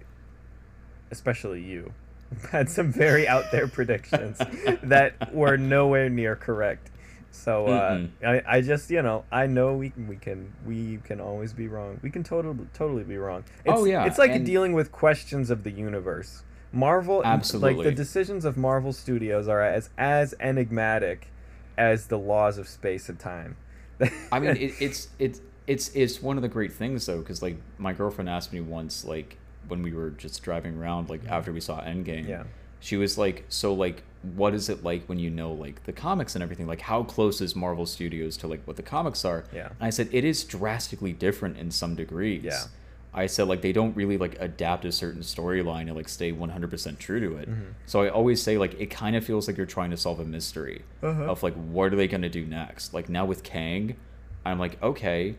[SPEAKER 2] especially you, had some very out there predictions that were nowhere near correct. So uh, I, I just you know I know we can we can we can always be wrong. We can totally totally be wrong. It's,
[SPEAKER 1] Oh, yeah,
[SPEAKER 2] It's like
[SPEAKER 1] and-
[SPEAKER 2] dealing with questions of the universe. Marvel,
[SPEAKER 1] absolutely like
[SPEAKER 2] the decisions of Marvel Studios are as as enigmatic as the laws of space and time.
[SPEAKER 1] I mean, it, it's it's it's it's one of the great things though, because like my girlfriend asked me once, like when we were just driving around, like after we saw Endgame,
[SPEAKER 2] Yeah.
[SPEAKER 1] she was like, "So like, what is it like when you know like the comics and everything? Like, how close is Marvel Studios to like what the comics are?"
[SPEAKER 2] Yeah.
[SPEAKER 1] And I said it is drastically different in some degrees.
[SPEAKER 2] Yeah.
[SPEAKER 1] I said like they don't really like adapt a certain storyline and like stay 100% true to it.
[SPEAKER 2] Mm-hmm.
[SPEAKER 1] So I always say like it kind of feels like you're trying to solve a mystery
[SPEAKER 2] Uh-huh.
[SPEAKER 1] of like what are they going to do next? Like now with Kang, I'm like okay,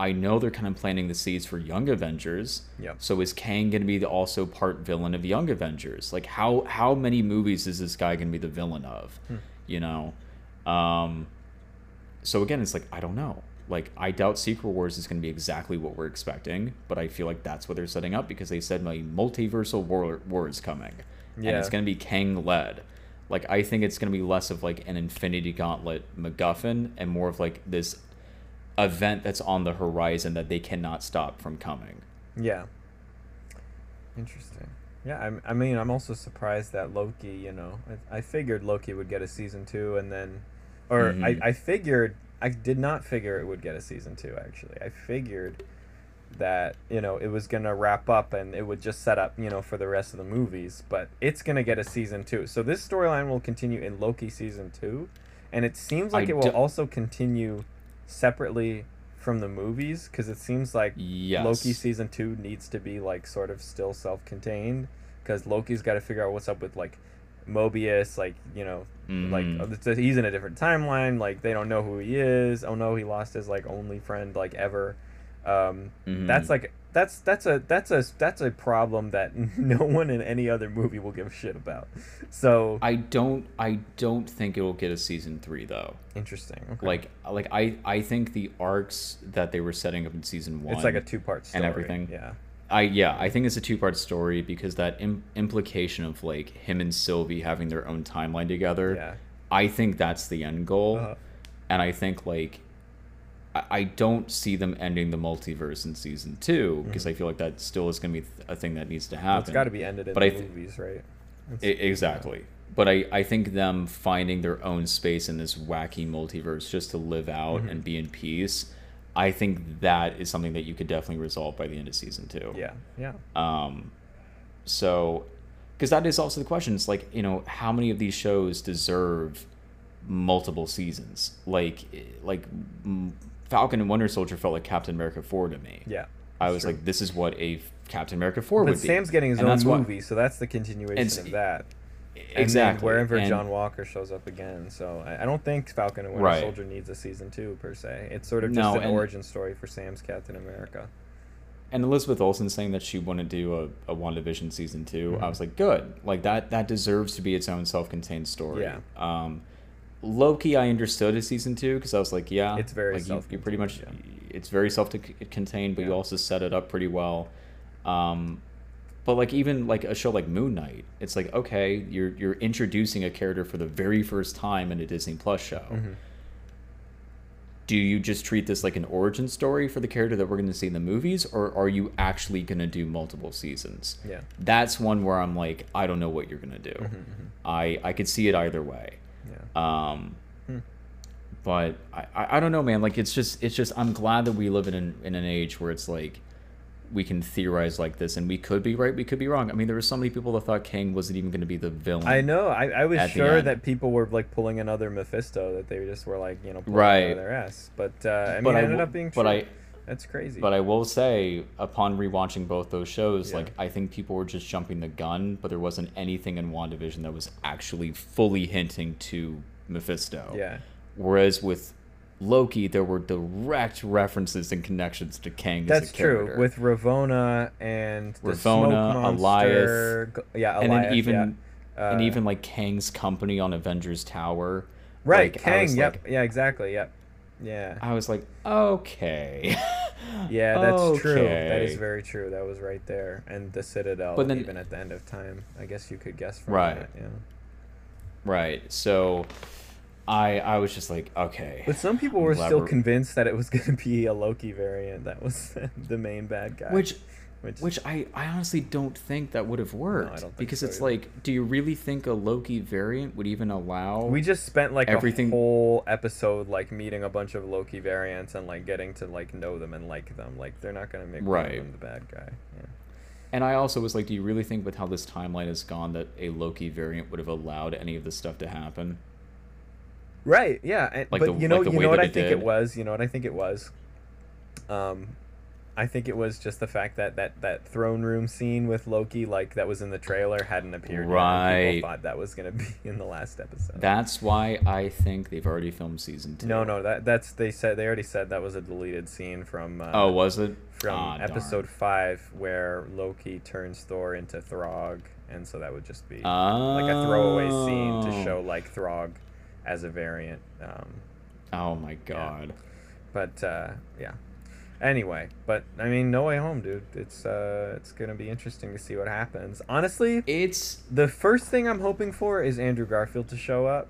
[SPEAKER 1] I know they're kind of planting the seeds for Young Avengers.
[SPEAKER 2] Yep.
[SPEAKER 1] So is Kang going to be the also part villain of Young Avengers? Like how how many movies is this guy going to be the villain of?
[SPEAKER 2] Hmm.
[SPEAKER 1] You know. Um so again, it's like I don't know. Like I doubt Secret Wars is going to be exactly what we're expecting, but I feel like that's what they're setting up because they said my multiversal war, war is coming, and it's going to be Kang led. Like I think it's going to be less of like an Infinity Gauntlet MacGuffin and more of like this event that's on the horizon that they cannot stop from coming.
[SPEAKER 2] Yeah. Interesting. Yeah, I'm, I mean, I'm also surprised that Loki, you know, I, I figured Loki would get a season two and then, or
[SPEAKER 1] Mhm.
[SPEAKER 2] I, I figured, I did not figure it would get a season two, actually. I figured that, you know, it was going to wrap up and it would just set up, you know, for the rest of the movies, but it's going to get a season two. So this storyline will continue in Loki season two, and it seems like
[SPEAKER 1] I
[SPEAKER 2] it will also continue separately from the movies because it seems like
[SPEAKER 1] Yes.
[SPEAKER 2] Loki season two needs to be like sort of still self-contained because Loki's got to figure out what's up with like Mobius, like you know,
[SPEAKER 1] Mhm.
[SPEAKER 2] like he's in a different timeline. Like they don't know who he is. Oh no, he lost his like only friend like ever. Um,
[SPEAKER 1] Mhm.
[SPEAKER 2] That's like that's that's a that's a that's a problem that no one in any other movie will give a shit about. So
[SPEAKER 1] I don't I don't think it will get a season three though.
[SPEAKER 2] interesting. Okay.
[SPEAKER 1] Like like I I think the arcs that they were setting up in season one
[SPEAKER 2] it's like a two part story
[SPEAKER 1] and everything.
[SPEAKER 2] Yeah.
[SPEAKER 1] I yeah, I think it's a two part story because that Im- implication of like him and Sylvie having their own timeline together.
[SPEAKER 2] Yeah.
[SPEAKER 1] I think that's the end goal,
[SPEAKER 2] Uh-huh.
[SPEAKER 1] and I think like I, don't see them ending the multiverse in season two because I feel like that still is going to be a thing that needs to happen.
[SPEAKER 2] it's got to be ended in
[SPEAKER 1] But
[SPEAKER 2] the
[SPEAKER 1] th-
[SPEAKER 2] movies, right? It's-
[SPEAKER 1] exactly. But I, I think them finding their own space in this wacky multiverse just to live out
[SPEAKER 2] Mm-hmm.
[SPEAKER 1] and be in peace, I think that is something that you could definitely resolve by the end of season two.
[SPEAKER 2] Yeah. Yeah.
[SPEAKER 1] Um, so, because that is also the question. It's like you know, how many of these shows deserve multiple seasons? Like, like Falcon and Winter Soldier felt like Captain America four to me.
[SPEAKER 2] Yeah.
[SPEAKER 1] I was
[SPEAKER 2] true.
[SPEAKER 1] like, this is what a Captain America four
[SPEAKER 2] But
[SPEAKER 1] would be.
[SPEAKER 2] Sam's getting his
[SPEAKER 1] And
[SPEAKER 2] own movie, so that's the continuation of that. And
[SPEAKER 1] exactly.
[SPEAKER 2] wherever
[SPEAKER 1] And-
[SPEAKER 2] John Walker shows up again, so I, I don't think Falcon and Winter
[SPEAKER 1] Right.
[SPEAKER 2] Soldier needs a season two per se. It's sort of
[SPEAKER 1] No,
[SPEAKER 2] just an
[SPEAKER 1] and-
[SPEAKER 2] origin story for Sam's Captain America.
[SPEAKER 1] and Elizabeth Olsen saying that she wanted to do a, a WandaVision season 2
[SPEAKER 2] Mhm.
[SPEAKER 1] I was like, good. Like that that deserves to be its own self-contained story.
[SPEAKER 2] Yeah.
[SPEAKER 1] Um, Loki, I understood as season two because I was like, yeah,
[SPEAKER 2] It's very
[SPEAKER 1] like you, you pretty much
[SPEAKER 2] self-contained,
[SPEAKER 1] it's very self-contained, but you also set it up pretty well. Um, but like even like a show like Moon Knight, it's like okay, you're you're introducing a character for the very first time in a Disney Plus show.
[SPEAKER 2] Mhm.
[SPEAKER 1] Do you just treat this like an origin story for the character that we're going to see in the movies, or are you actually going to do multiple seasons?
[SPEAKER 2] Yeah.
[SPEAKER 1] That's one where I'm like, I don't know what you're going to do.
[SPEAKER 2] Mhm, mhm.
[SPEAKER 1] I I could see it either way.
[SPEAKER 2] Yeah.
[SPEAKER 1] Um,
[SPEAKER 2] Hmm.
[SPEAKER 1] but I, I don't know, man. Like it's just it's just I'm glad that we live in an, in an age where it's like we can theorize like this, and we could be right, we could be wrong. I mean, there were so many people that thought Kang wasn't even going to be the villain.
[SPEAKER 2] I know. I, I was sure that people were like pulling another Mephisto that they just were like you know pulling
[SPEAKER 1] Right.
[SPEAKER 2] out of their ass. But uh, I mean,
[SPEAKER 1] But
[SPEAKER 2] it
[SPEAKER 1] I
[SPEAKER 2] ended up being true.
[SPEAKER 1] but I
[SPEAKER 2] That's crazy.
[SPEAKER 1] But I will say, upon rewatching both those shows,
[SPEAKER 2] Yeah.
[SPEAKER 1] like I think people were just jumping the gun, but there wasn't anything in WandaVision that was actually fully hinting to Mephisto.
[SPEAKER 2] yeah.
[SPEAKER 1] Whereas with Loki, there were direct references and connections to Kang.
[SPEAKER 2] That's
[SPEAKER 1] as a
[SPEAKER 2] true. With Ravonna and the smoke monster, Go- yeah, Alioth,
[SPEAKER 1] and then even
[SPEAKER 2] yeah.
[SPEAKER 1] and
[SPEAKER 2] Uh,
[SPEAKER 1] even like Kang's company on Avengers Tower.
[SPEAKER 2] right,
[SPEAKER 1] like,
[SPEAKER 2] Kang.
[SPEAKER 1] was
[SPEAKER 2] Yep,
[SPEAKER 1] like-
[SPEAKER 2] yeah, exactly. Yep, yeah,
[SPEAKER 1] I was like, okay.
[SPEAKER 2] yeah. That's true. That is very true. That was right there, and the Citadel.
[SPEAKER 1] But then-
[SPEAKER 2] even at the end of time, I guess you could guess from
[SPEAKER 1] Right.
[SPEAKER 2] that. Yeah.
[SPEAKER 1] Right. So I I was just like, okay.
[SPEAKER 2] But some people were still
[SPEAKER 1] we're-
[SPEAKER 2] convinced that it was going to be a Loki variant that was the main bad guy.
[SPEAKER 1] Which
[SPEAKER 2] which,
[SPEAKER 1] which I, I honestly don't think that would have worked.
[SPEAKER 2] don't think
[SPEAKER 1] because
[SPEAKER 2] so
[SPEAKER 1] it's
[SPEAKER 2] either.
[SPEAKER 1] like, do you really think a Loki variant would even allow
[SPEAKER 2] we just spent like
[SPEAKER 1] everything-
[SPEAKER 2] a whole episode like meeting a bunch of Loki variants and like getting to like know them and like them. Like they're not going to make
[SPEAKER 1] Right.
[SPEAKER 2] them the bad guy. Yeah.
[SPEAKER 1] And I also was like, do you really think with how this timeline has gone that a Loki variant would have allowed any of this stuff to happen?
[SPEAKER 2] Right. Yeah. And,
[SPEAKER 1] Like
[SPEAKER 2] but
[SPEAKER 1] the-
[SPEAKER 2] you know,
[SPEAKER 1] like
[SPEAKER 2] you know what I think it was. You know what I think it was. Um, I think it was just the fact that that that throne room scene with Loki, like that was in the trailer, hadn't appeared. Yet,
[SPEAKER 1] Right.
[SPEAKER 2] people thought that was gonna be in the last episode.
[SPEAKER 1] That's why I think they've already filmed season two.
[SPEAKER 2] no, no, that that's they said they already said that was a deleted scene from. Uh,
[SPEAKER 1] Oh, was it?
[SPEAKER 2] from
[SPEAKER 1] Ah, darn.
[SPEAKER 2] episode five where Loki turns Thor into Throg, and so that would just be
[SPEAKER 1] Oh.
[SPEAKER 2] like a throwaway scene to show like Throg as a variant. Um,
[SPEAKER 1] Oh my god.
[SPEAKER 2] but uh, yeah. Anyway, but I mean, No Way Home, dude. It's uh, it's gonna be interesting to see what happens. Honestly,
[SPEAKER 1] It's
[SPEAKER 2] the first thing I'm hoping for is Andrew Garfield to show up.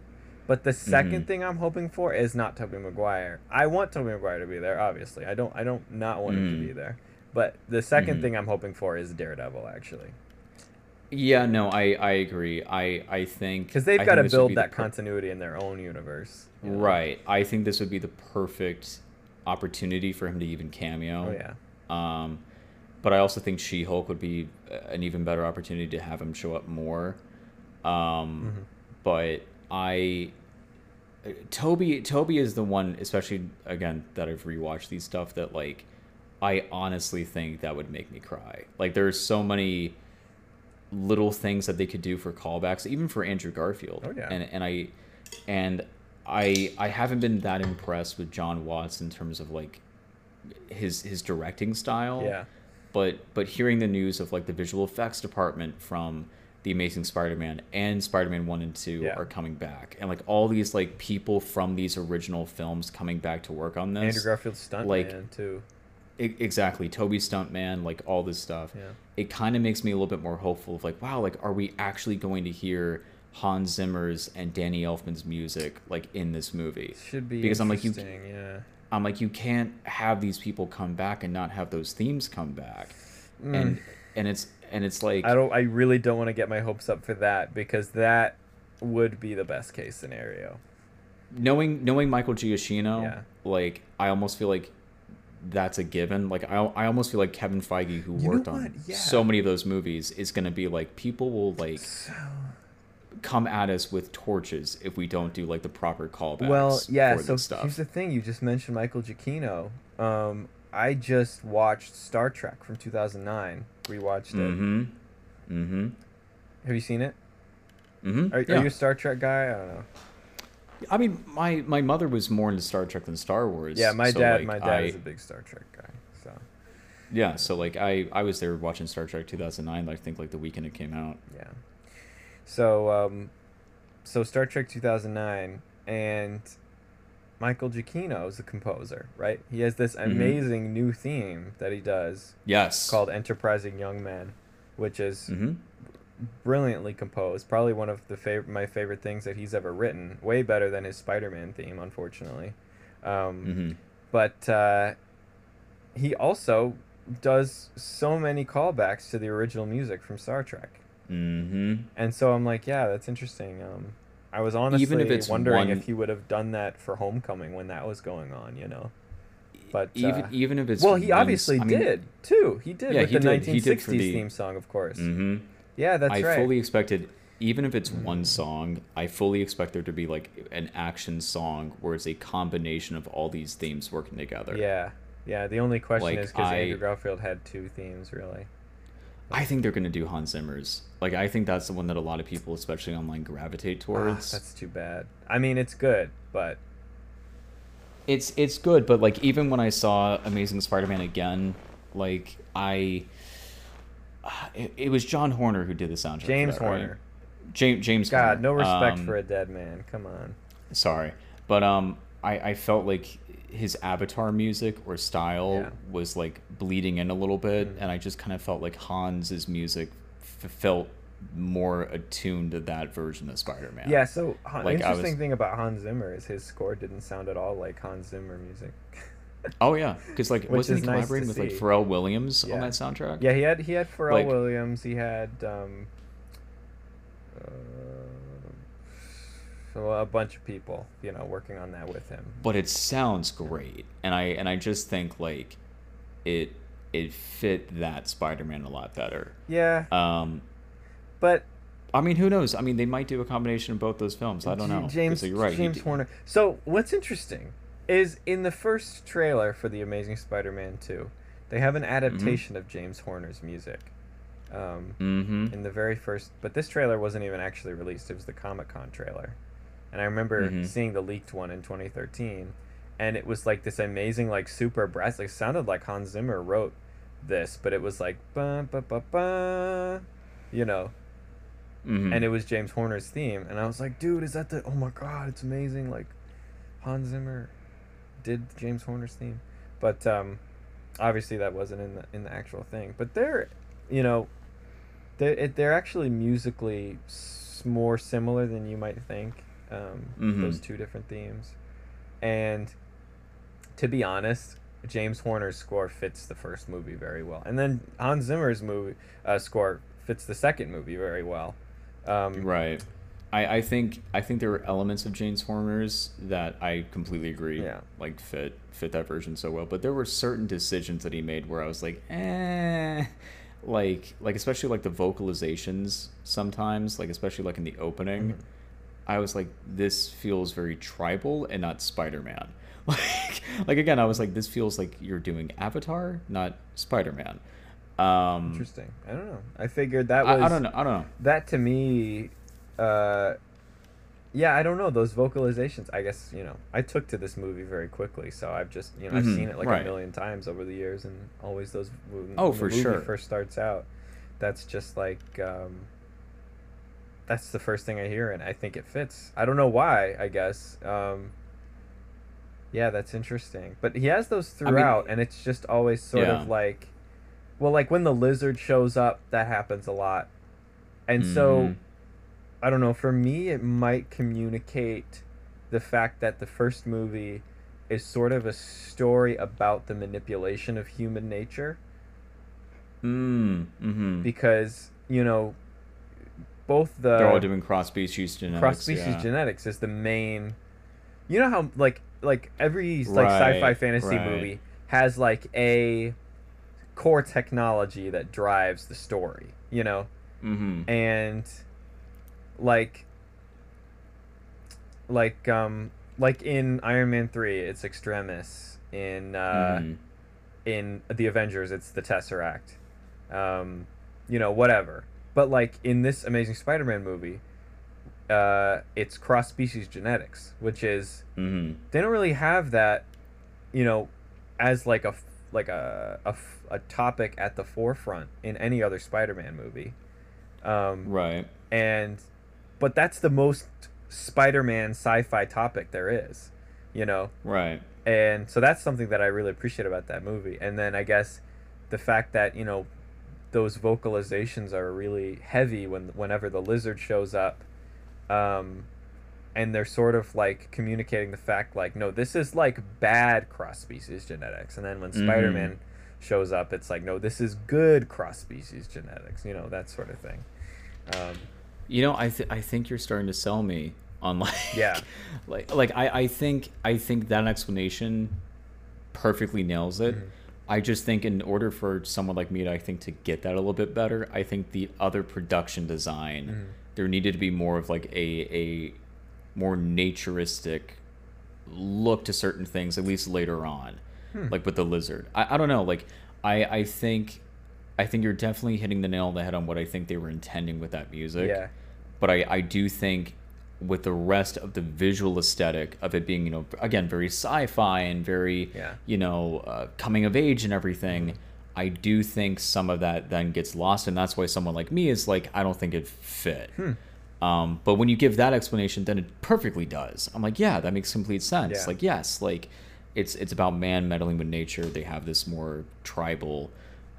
[SPEAKER 2] But the 2nd
[SPEAKER 1] Mhm.
[SPEAKER 2] thing I'm hoping for is not Tobey Maguire. I want Tobey Maguire to be there, obviously. I don't I don't not want him to
[SPEAKER 1] Mm.
[SPEAKER 2] be there. But the 2nd
[SPEAKER 1] Mhm.
[SPEAKER 2] thing I'm hoping for is Daredevil actually.
[SPEAKER 1] yeah, no, I I agree. I I think
[SPEAKER 2] Cuz they've got to
[SPEAKER 1] think this would
[SPEAKER 2] build
[SPEAKER 1] be
[SPEAKER 2] that
[SPEAKER 1] per-
[SPEAKER 2] continuity in their own universe. you know?
[SPEAKER 1] Right. I think this would be the perfect opportunity for him to even cameo.
[SPEAKER 2] Oh yeah.
[SPEAKER 1] Um, but I also think She Hulk would be an even better opportunity to have him show up more. Um,
[SPEAKER 2] Mhm.
[SPEAKER 1] But I, Tobey, Tobey is the one, especially again that I've rewatched these stuff that like, I honestly think that would make me cry. Like there's so many little things that they could do for callbacks, even for Andrew Garfield.
[SPEAKER 2] Oh, yeah.
[SPEAKER 1] And and I, and I I haven't been that impressed with Jon Watts in terms of like his his directing style.
[SPEAKER 2] Yeah.
[SPEAKER 1] but but hearing the news of like the visual effects department from the Amazing Spider-Man and Spider-Man 1 and 2
[SPEAKER 2] Yeah.
[SPEAKER 1] are coming back. And like all these like people from these original films coming back to work on this.
[SPEAKER 2] Andrew Garfield stunt
[SPEAKER 1] like-
[SPEAKER 2] too.
[SPEAKER 1] I- exactly. Tobey Stuntman, like all this stuff.
[SPEAKER 2] Yeah.
[SPEAKER 1] It kind of makes me a little bit more hopeful of like, wow, like are we actually going to hear Hans Zimmer's and Danny Elfman's music like in this movie?
[SPEAKER 2] Should be
[SPEAKER 1] because I'm like you
[SPEAKER 2] yeah.
[SPEAKER 1] I'm like you can't have these people come back and not have those themes come back.
[SPEAKER 2] Mm.
[SPEAKER 1] And and it's and it's like
[SPEAKER 2] I don't. I really don't want to get my hopes up for that because that would be the best case scenario.
[SPEAKER 1] knowing knowing Michael Giacchino,
[SPEAKER 2] Yeah.
[SPEAKER 1] like I almost feel like that's a given. Like I, I almost feel like Kevin Feige, who
[SPEAKER 2] You
[SPEAKER 1] worked on
[SPEAKER 2] Yeah.
[SPEAKER 1] so many of those movies, is going to be like people will like
[SPEAKER 2] So,
[SPEAKER 1] come at us with torches if we don't do like the proper callbacks.
[SPEAKER 2] well, yeah. So
[SPEAKER 1] stuff.
[SPEAKER 2] here's the thing: you just mentioned Michael Giacchino. Um, I just watched Star Trek from 2009. Rewatched it.
[SPEAKER 1] Mm-hmm. Mm-hmm.
[SPEAKER 2] Have you seen it?
[SPEAKER 1] Mm-hmm.
[SPEAKER 2] Are,
[SPEAKER 1] yeah.
[SPEAKER 2] are you a Star Trek guy? I don't know.
[SPEAKER 1] I mean, my my mother was more into Star Trek than Star Wars.
[SPEAKER 2] Yeah, my
[SPEAKER 1] so,
[SPEAKER 2] dad.
[SPEAKER 1] like,
[SPEAKER 2] my dad
[SPEAKER 1] I,
[SPEAKER 2] is a big Star Trek guy. So
[SPEAKER 1] Yeah, so like I I was there watching Star Trek 2009. I think like the weekend it came out.
[SPEAKER 2] yeah. So um, so Star Trek 2009 and Michael Giacchino is the composer, right? He has this
[SPEAKER 1] Mm-hmm.
[SPEAKER 2] amazing new theme that he does
[SPEAKER 1] Yes.
[SPEAKER 2] called "Enterprising Young Men," which is
[SPEAKER 1] Mm-hmm.
[SPEAKER 2] brilliantly composed. Probably one of the fav- my favorite things that he's ever written. Way better than his Spider-Man theme, unfortunately. Um,
[SPEAKER 1] Mm-hmm.
[SPEAKER 2] But uh, he also does so many callbacks to the original music from Star Trek,
[SPEAKER 1] Mm-hmm.
[SPEAKER 2] and so I'm like, yeah, that's interesting. Um, I was honestly
[SPEAKER 1] Even if it's
[SPEAKER 2] wondering
[SPEAKER 1] one-
[SPEAKER 2] if he would have done that for Homecoming when that was going on, you know. But
[SPEAKER 1] even
[SPEAKER 2] uh,
[SPEAKER 1] even if it's
[SPEAKER 2] well, he
[SPEAKER 1] one-
[SPEAKER 2] obviously
[SPEAKER 1] I mean,
[SPEAKER 2] did too. He did
[SPEAKER 1] Yeah,
[SPEAKER 2] with
[SPEAKER 1] he
[SPEAKER 2] the
[SPEAKER 1] did. He did
[SPEAKER 2] 1960s
[SPEAKER 1] for the-
[SPEAKER 2] theme song, of course.
[SPEAKER 1] Mm-hmm.
[SPEAKER 2] Yeah, that's
[SPEAKER 1] I
[SPEAKER 2] right.
[SPEAKER 1] fully expected, even if it's one song, I fully expect there to be like an action song where it's a combination of all these themes working together.
[SPEAKER 2] Yeah, yeah. The only question
[SPEAKER 1] Like,
[SPEAKER 2] is because
[SPEAKER 1] I-
[SPEAKER 2] Andrew Garfield had two themes, really.
[SPEAKER 1] I think they're gonna do Hans Zimmer's. Like I think that's the one that a lot of people, especially online, gravitate
[SPEAKER 2] Ah,
[SPEAKER 1] towards.
[SPEAKER 2] that's too bad. I mean, it's good, but
[SPEAKER 1] it's it's good, but like even when I saw Amazing Spider-Man again, like I, it, it was John Horner who did the soundtrack.
[SPEAKER 2] James
[SPEAKER 1] that, right?
[SPEAKER 2] Horner.
[SPEAKER 1] James James.
[SPEAKER 2] God,
[SPEAKER 1] Horner.
[SPEAKER 2] no respect
[SPEAKER 1] Um,
[SPEAKER 2] for a dead man. Come on.
[SPEAKER 1] Sorry, but um, I I felt like his Avatar music or style
[SPEAKER 2] Yeah.
[SPEAKER 1] was like bleeding in a little bit,
[SPEAKER 2] Mhm.
[SPEAKER 1] and I just kind of felt like Hans's music f- felt more attuned to that version of Spider-Man.
[SPEAKER 2] Yeah. So Han-
[SPEAKER 1] Like, I
[SPEAKER 2] interesting
[SPEAKER 1] was-
[SPEAKER 2] thing about Hans Zimmer is his score didn't sound at all like Hans Zimmer music.
[SPEAKER 1] Oh yeah, because like wasn't he collaborating with like. Pharrell Williams
[SPEAKER 2] Yeah.
[SPEAKER 1] on that soundtrack?
[SPEAKER 2] yeah, he had he had Pharrell
[SPEAKER 1] Like-
[SPEAKER 2] Williams. He had um, uh, so a bunch of people, you know, working on that with him.
[SPEAKER 1] but it sounds great and i and i just think like it it fit that spider-man a lot better
[SPEAKER 2] Yeah,
[SPEAKER 1] um
[SPEAKER 2] but
[SPEAKER 1] i mean who knows i mean they might do a combination of both those films i don't know
[SPEAKER 2] James
[SPEAKER 1] you're right
[SPEAKER 2] James Horner. So what's interesting is in the first trailer for the Amazing Spider-Man 2, they have an adaptation of James Horner's music. Um,
[SPEAKER 1] Mhm.
[SPEAKER 2] in the very first, but this trailer wasn't even actually released. It was the Comic Con trailer, and I remember
[SPEAKER 1] Mhm.
[SPEAKER 2] seeing the leaked one in 2013, and it was like this amazing, like super brass. Like sounded like Hans Zimmer wrote this, but it was like ba ba ba ba, you know,
[SPEAKER 1] Mhm.
[SPEAKER 2] and it was James Horner's theme, and I was like, dude, is that the? Oh my god, it's amazing! Like Hans Zimmer did James Horner's theme, but um, obviously that wasn't in the in the actual thing. But they're, you know, they're they're actually musically more similar than you might think. Um,
[SPEAKER 1] Mhm.
[SPEAKER 2] Those two different themes, and to be honest. James Horner's score fits the first movie very well, and then Hans Zimmer's movie uh, score fits the second movie very well. Um,
[SPEAKER 1] right I, I think I think there were elements of James Horner's that I completely agree
[SPEAKER 2] Yeah.
[SPEAKER 1] like fit fit that version so well, but there were certain decisions that he made where I was like, eh, like like especially like the vocalizations sometimes, like especially like in the opening,
[SPEAKER 2] Mhm.
[SPEAKER 1] I was like, this feels very tribal and not Spider Man. Like like again, I was like, this feels like you're doing Avatar, not Spider Man. Um,
[SPEAKER 2] Interesting. I don't know. I figured that was
[SPEAKER 1] I don't know. I don't know.
[SPEAKER 2] that to me uh yeah, I don't know those vocalizations. I guess you know I took to this movie very quickly, so I've just you know I've
[SPEAKER 1] Mhm,
[SPEAKER 2] seen it like
[SPEAKER 1] right.
[SPEAKER 2] a million times over the years, and always those. when
[SPEAKER 1] Oh,
[SPEAKER 2] the
[SPEAKER 1] for
[SPEAKER 2] movie
[SPEAKER 1] sure.
[SPEAKER 2] First starts out, that's just like um, that's the first thing I hear, and I think it fits. I don't know why. I guess. Um, yeah, that's interesting. But he has those
[SPEAKER 1] I mean-
[SPEAKER 2] throughout, and it's just always sort
[SPEAKER 1] Yeah.
[SPEAKER 2] of like, well, like when the lizard shows up, that happens a lot, and so.
[SPEAKER 1] Mhm.
[SPEAKER 2] I don't know. For me, it might communicate the fact that the first movie is sort of a story about the manipulation of human nature
[SPEAKER 1] Mm, mm-hmm.
[SPEAKER 2] because you know both the
[SPEAKER 1] They're all doing cross species genetics.
[SPEAKER 2] cross species
[SPEAKER 1] yeah.
[SPEAKER 2] genetics is the main. You know how like like every like
[SPEAKER 1] Right,
[SPEAKER 2] sci-fi fantasy
[SPEAKER 1] right.
[SPEAKER 2] movie has like a core technology that drives the story. You know,
[SPEAKER 1] Mm-hmm.
[SPEAKER 2] and like like um like in Iron Man 3 it's Extremis in uh
[SPEAKER 1] Mhm.
[SPEAKER 2] in the Avengers it's the Tesseract um you know whatever but like in this Amazing Spider-Man movie uh it's cross species genetics which is
[SPEAKER 1] Mhm.
[SPEAKER 2] they don't really have that you know as like a like a, a, a topic at the forefront in any other Spider-Man movie um
[SPEAKER 1] Right.
[SPEAKER 2] and but that's the most spider-man sci-fi topic there is you know
[SPEAKER 1] Right.
[SPEAKER 2] and so that's something that i really appreciate about that movie and then i guess the fact that you know those vocalizations are really heavy when whenever the lizard shows up um and they're sort of like communicating the fact like no this is like bad cross species genetics and then when
[SPEAKER 1] Mhm.
[SPEAKER 2] spider-man shows up it's like no this is good cross species genetics you know that sort of thing um,
[SPEAKER 1] You know, I th- I think you're starting to sell me on like
[SPEAKER 2] Yeah.
[SPEAKER 1] like like I I think I think that explanation perfectly nails it.
[SPEAKER 2] Mhm.
[SPEAKER 1] I just think in order for someone like me to I think to get that a little bit better, I think the other production design
[SPEAKER 2] Mhm.
[SPEAKER 1] there needed to be more of like a a more naturistic look to certain things at least later on
[SPEAKER 2] Hmm.
[SPEAKER 1] like with the lizard I, I don't know like i i think i think you're definitely hitting the nail on the head on what i think they were intending with that music
[SPEAKER 2] yeah
[SPEAKER 1] but i i do think with the rest of the visual aesthetic of it being you know again very sci-fi and very
[SPEAKER 2] Yeah.
[SPEAKER 1] you know uh, coming of age and everything i do think some of that then gets lost and that's why someone like me is like i don't think it fit
[SPEAKER 2] Hmm.
[SPEAKER 1] um, but when you give that explanation then it perfectly does i'm like yeah that makes complete sense
[SPEAKER 2] Yeah.
[SPEAKER 1] like yes like it's it's about man meddling with nature they have this more tribal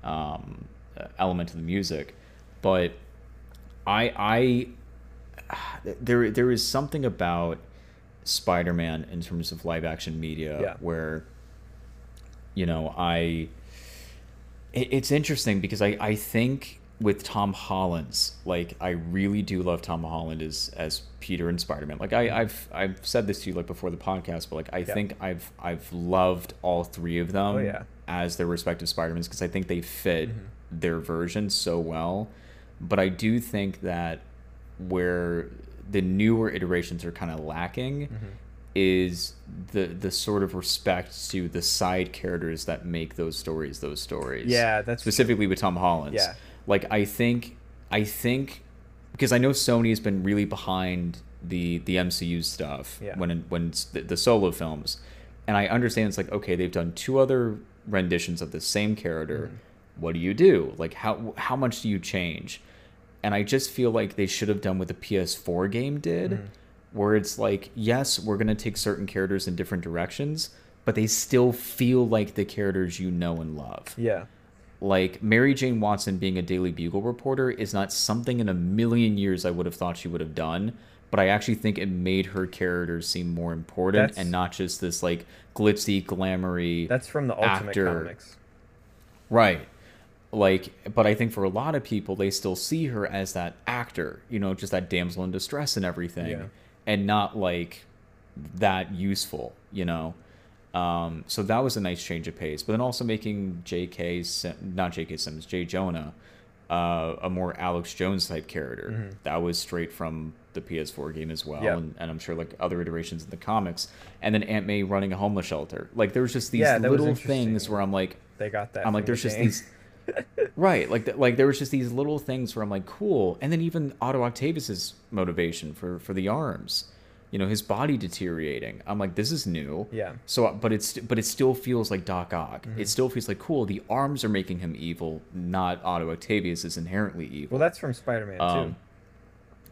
[SPEAKER 1] um, element to the music but i i there there is something about Spider-Man in terms of live action media
[SPEAKER 2] Yeah.
[SPEAKER 1] where you know I it, it's interesting because I I think with Tom Holland's like I really do love Tom Holland as as Peter and Spider-Man like I I've I've said this to you like before the podcast but like I
[SPEAKER 2] Yeah.
[SPEAKER 1] think I've I've loved all three of them
[SPEAKER 2] Oh, yeah.
[SPEAKER 1] as their respective Spider-Mans because I think they fit
[SPEAKER 2] Mhm.
[SPEAKER 1] their version so well. But I do think that where the newer iterations are kind of lacking
[SPEAKER 2] Mm-hmm.
[SPEAKER 1] is the the sort of respect to the side characters that make those stories those stories.
[SPEAKER 2] Yeah, that's
[SPEAKER 1] specifically with Tom Holland.
[SPEAKER 2] Yeah.
[SPEAKER 1] Like I think I think because I know Sony's been really behind the the MCU stuff
[SPEAKER 2] Yeah.
[SPEAKER 1] when when the, the solo films, and I understand it's like okay they've done two other renditions of the same character.
[SPEAKER 2] Mm-hmm.
[SPEAKER 1] What do you do? Like how how much do you change? And I just feel like they should have done what the PS4 game did,
[SPEAKER 2] Mhm.
[SPEAKER 1] where it's like yes we're gonna take certain characters in different directions, but they still feel like the characters you know and love
[SPEAKER 2] yeah
[SPEAKER 1] like Mary Jane Watson being a Daily Bugle reporter is not something in a million years I would have thought she would have done. But I actually think it made her character seem more important
[SPEAKER 2] That's-
[SPEAKER 1] and not just this like glitzy, glamoury.
[SPEAKER 2] that's from the ultimate
[SPEAKER 1] Actor.
[SPEAKER 2] comics
[SPEAKER 1] right. Like, but I think for a lot of people, they still see her as that actor, you know, just that damsel in distress and everything,
[SPEAKER 2] Yeah.
[SPEAKER 1] and not like that useful, you know. Um, so that was a nice change of pace. But then also making J.K. Sim- not J.K. Simmons, J. Jonah, uh, a more Alex Jones type character.
[SPEAKER 2] Mhm.
[SPEAKER 1] That was straight from the PS4 game as well,
[SPEAKER 2] Yeah.
[SPEAKER 1] and, and I'm sure like other iterations in the comics. And then Aunt May running a homeless shelter. Like there was just these
[SPEAKER 2] Yeah,
[SPEAKER 1] little things where I'm like,
[SPEAKER 2] they got that
[SPEAKER 1] I'm like,
[SPEAKER 2] from the
[SPEAKER 1] there's just
[SPEAKER 2] game.
[SPEAKER 1] these. right, like th- like there was just these little things where I'm like, cool, and then even Otto Octavius's motivation for for the arms, you know his body deteriorating i'm like this is new
[SPEAKER 2] Yeah.
[SPEAKER 1] so but it's but it still feels like doc ock
[SPEAKER 2] Mm-hmm.
[SPEAKER 1] it still feels like cool the arms are making him evil not otto octavius is inherently evil
[SPEAKER 2] Well, that's from Spider-Man too.
[SPEAKER 1] um,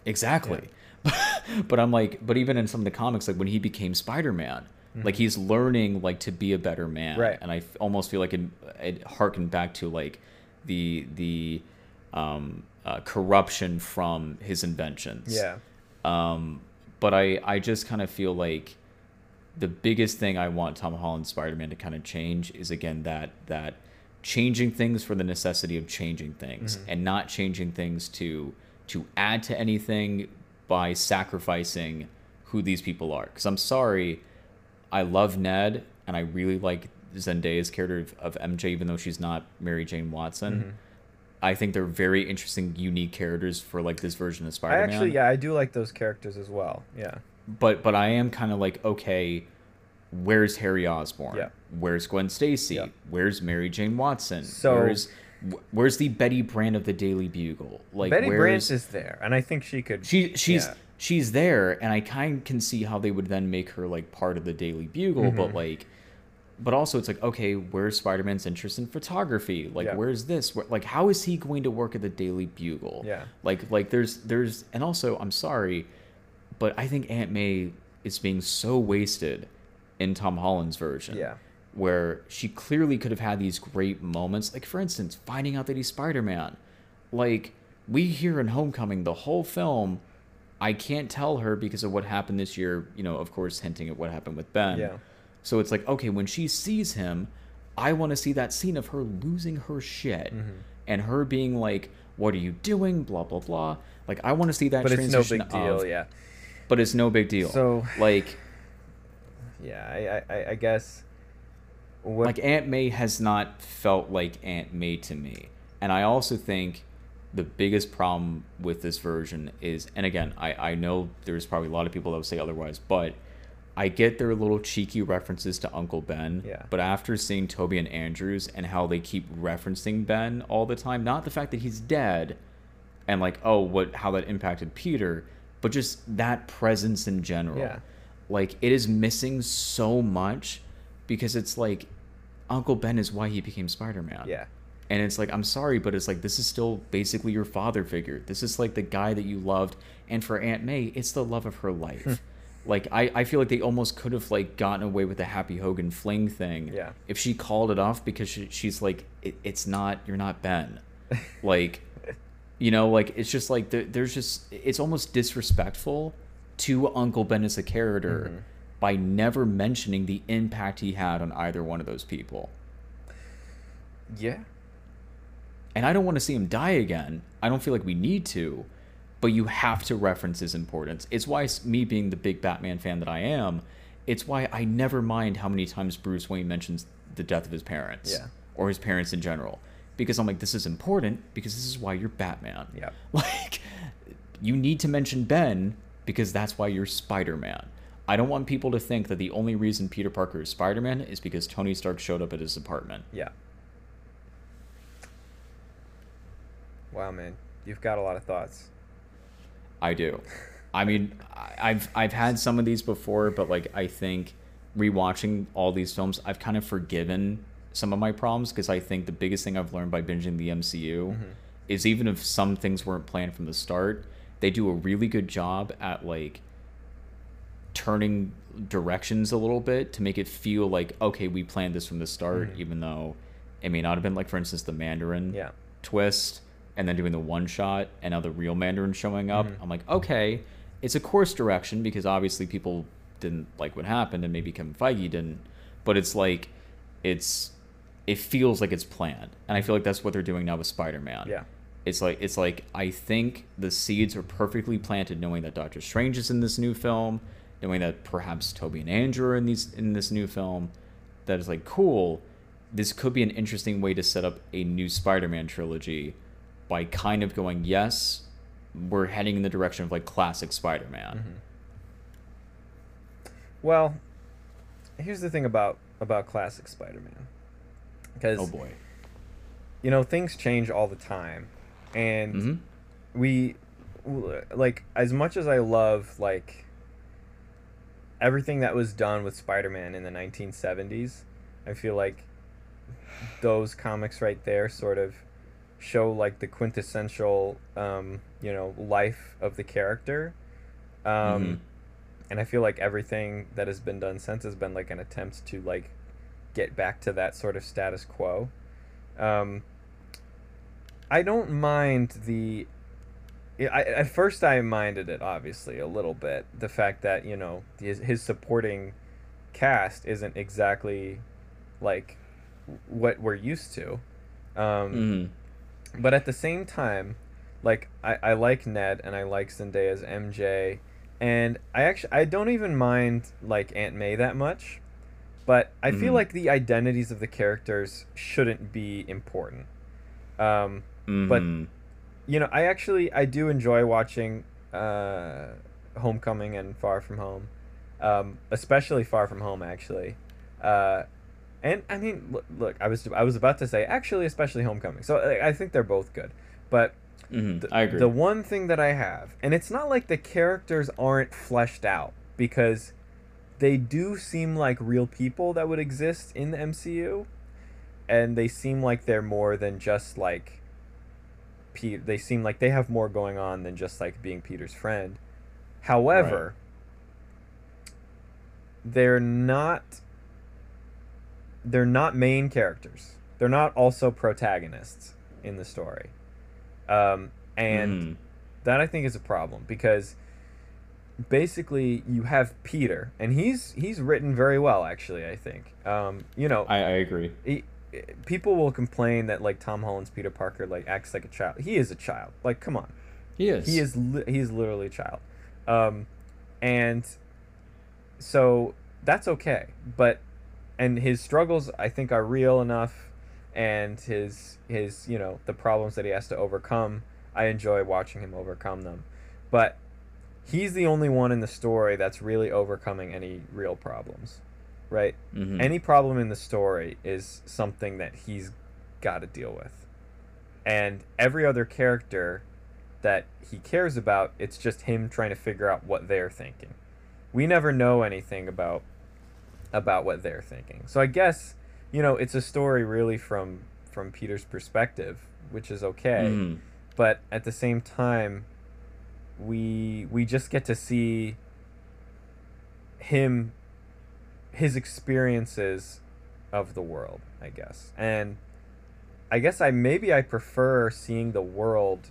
[SPEAKER 1] exactly but i'm like but even in some of the comics like when he became spider-man like he's learning like to be a better man
[SPEAKER 2] Mm-hmm. Right.
[SPEAKER 1] and i f- almost feel like it, it harkened back to like the the um uh, corruption from his inventions
[SPEAKER 2] Yeah.
[SPEAKER 1] um, but I, I just kind of feel like the biggest thing I want Tom Holland Spider Man to kind of change is again that that changing things for the necessity of changing things
[SPEAKER 2] Mm-hmm.
[SPEAKER 1] and not changing things to to add to anything by sacrificing who these people are. Because I'm sorry, I love Ned and I really like Zendaya's character of, of MJ, even though she's not Mary Jane Watson.
[SPEAKER 2] Mm-hmm.
[SPEAKER 1] I think they're very interesting, unique characters for like this version of Spider-Man
[SPEAKER 2] actually, yeah, I do like those characters as well. Yeah.
[SPEAKER 1] but but I am kind of like okay, where's Harry Osborn?
[SPEAKER 2] Yeah.
[SPEAKER 1] Where's Gwen Stacy?
[SPEAKER 2] Yeah.
[SPEAKER 1] Where's Mary Jane Watson?
[SPEAKER 2] So-
[SPEAKER 1] where's where's the Betty Brant of the Daily Bugle? Like
[SPEAKER 2] Betty
[SPEAKER 1] where's
[SPEAKER 2] is there, and I think she could.
[SPEAKER 1] she she's
[SPEAKER 2] yeah.
[SPEAKER 1] she's there, and I kind of can see how they would then make her like part of the Daily Bugle,
[SPEAKER 2] Mm-hmm.
[SPEAKER 1] but like. But also, it's like, okay, where's Spider Man's interest in photography? Like,
[SPEAKER 2] Yeah.
[SPEAKER 1] where's this? Where, like, how is he going to work at the Daily Bugle?
[SPEAKER 2] Yeah.
[SPEAKER 1] Like, like there's, there's, and also, I'm sorry, but I think Aunt May is being so wasted in Tom Holland's version.
[SPEAKER 2] Yeah.
[SPEAKER 1] Where she clearly could have had these great moments. Like, for instance, finding out that he's Spider Man. Like, we hear in Homecoming the whole film. I can't tell her because of what happened this year, you know, of course, hinting at what happened with Ben.
[SPEAKER 2] Yeah.
[SPEAKER 1] So it's like, okay, when she sees him, I want to see that scene of her losing her shit
[SPEAKER 2] Mm-hmm.
[SPEAKER 1] and her being like, "What are you doing?" Blah blah blah. Like, I want to see that.
[SPEAKER 2] but it's no big deal.
[SPEAKER 1] of-
[SPEAKER 2] yeah.
[SPEAKER 1] But it's no big deal.
[SPEAKER 2] So-
[SPEAKER 1] like,
[SPEAKER 2] Yeah. I. I. I guess. What,
[SPEAKER 1] like Aunt May has not felt like Aunt May to me, and I also think the biggest problem with this version is, and again, I I know there's probably a lot of people that would say otherwise, but I get their little cheeky references to Uncle Ben.
[SPEAKER 2] Yeah.
[SPEAKER 1] But after seeing Tobey and Andrews and how they keep referencing Ben all the time, not the fact that he's dead, and like oh what how that impacted Peter, but just that presence in general.
[SPEAKER 2] Yeah.
[SPEAKER 1] Like it is missing so much because it's like Uncle Ben is why he became Spider Man.
[SPEAKER 2] yeah.
[SPEAKER 1] And it's like, I'm sorry, but it's like this is still basically your father figure. This is like the guy that you loved. And for Aunt May, it's the love of her life. like I, I feel like they almost could have like gotten away with the Happy Hogan fling thing.
[SPEAKER 2] Yeah.
[SPEAKER 1] If she called it off because she, she's like, it, it's not, you're not Ben. like, you know, like it's just like there, there's just it's almost disrespectful to Uncle Ben as a character
[SPEAKER 2] Mm-hmm.
[SPEAKER 1] by never mentioning the impact he had on either one of those people.
[SPEAKER 2] Yeah.
[SPEAKER 1] and I don't want to see him die again. I don't feel like we need to, but you have to reference his importance. It's why me being the big Batman fan that I am, it's why I never mind how many times Bruce Wayne mentions the death of his parents
[SPEAKER 2] Yeah.
[SPEAKER 1] or his parents in general because I'm like this is important because this is why you're Batman.
[SPEAKER 2] Yeah.
[SPEAKER 1] Like you need to mention Ben because that's why you're Spider-Man. I don't want people to think that the only reason Peter Parker is Spider-Man is because Tony Stark showed up at his apartment.
[SPEAKER 2] Yeah. Wow, man, you've got a lot of thoughts.
[SPEAKER 1] I do. I mean, I've I've had some of these before, but like I think rewatching all these films, I've kind of forgiven some of my problems because I think the biggest thing I've learned by binging the MCU mm-hmm. is even if some things weren't planned from the start, they do a really good job at like turning directions a little bit to make it feel like okay, we planned this from the start, mm-hmm. even though it may not have been like for instance the Mandarin
[SPEAKER 2] Yeah.
[SPEAKER 1] twist and then doing the one shot and now the real Mandarin showing up.
[SPEAKER 2] Mm-hmm.
[SPEAKER 1] I'm like, okay, it's a course direction because obviously people didn't like what happened and maybe Kevin Feige didn't, but it's like it's it feels like it's planned. And I feel like that's what they're doing now with Spider-Man.
[SPEAKER 2] Yeah.
[SPEAKER 1] It's like it's like I think the seeds are perfectly planted knowing that Doctor Strange is in this new film, knowing that perhaps Tobey and Andrew are in these in this new film. That is like cool. This could be an interesting way to set up a new Spider-Man trilogy by kind of going, yes, we're heading in the direction of like classic Spider-Man.
[SPEAKER 2] Mm-hmm. Well, here's the thing about about classic Spider-Man. Because
[SPEAKER 1] Oh boy.
[SPEAKER 2] you know things change all the time, and
[SPEAKER 1] hmm
[SPEAKER 2] we like as much as I love like everything that was done with Spider-Man in the 1970s. I feel like those comics right there sort of show like the quintessential um, you know life of the character um,
[SPEAKER 1] Mhm.
[SPEAKER 2] and i feel like everything that has been done since has been like an attempt to like get back to that sort of status quo um, i don't mind the I, at first i minded it obviously a little bit the fact that you know his, his supporting cast isn't exactly like what we're used to um,
[SPEAKER 1] Mhm.
[SPEAKER 2] But at the same time, like I, I like Ned and I like Zendaya's MJ, and I actually I don't even mind like Aunt May that much, but I feel
[SPEAKER 1] Mhm.
[SPEAKER 2] like the identities of the characters shouldn't be important. Um, But-
[SPEAKER 1] Mhm.
[SPEAKER 2] you know, I actually I do enjoy watching uh, Homecoming and Far From Home, um, especially Far From Home actually. Uh, and I mean, look, I was I was about to say actually, especially Homecoming. So I, I think they're both good, but
[SPEAKER 1] Mhm.
[SPEAKER 2] the,
[SPEAKER 1] I agree.
[SPEAKER 2] the one thing that I have, and it's not like the characters aren't fleshed out because they do seem like real people that would exist in the MCU, and they seem like they're more than just like. Pete, they seem like they have more going on than just like being Peter's friend. However, they're not. They're not main characters. They're not also protagonists in the story. Um, and
[SPEAKER 1] Mhm.
[SPEAKER 2] that I think is a problem because basically you have Peter, and he's he's written very well actually. I think. Um, you know,
[SPEAKER 1] I, I agree.
[SPEAKER 2] he, people will complain that like Tom Holland's Peter Parker like acts like a child. He is a child. Like, come on.
[SPEAKER 1] He is.
[SPEAKER 2] He is li- he's literally a child, um, and so that's okay. But and his struggles I think are real enough, and his his you know the problems that he has to overcome. I enjoy watching him overcome them, but he's the only one in the story that's really overcoming any real problems, right?
[SPEAKER 1] Mhm.
[SPEAKER 2] any problem in the story is something that he's got to deal with and every other character that he cares about it's just him trying to figure out what they're thinking we never know anything about about what they're thinking. So i guess you know it's a story really from from peter's perspective which is okay.
[SPEAKER 1] Mhm.
[SPEAKER 2] but at the same time we we just get to see him his experiences of the world i guess. And i guess i maybe i prefer seeing the world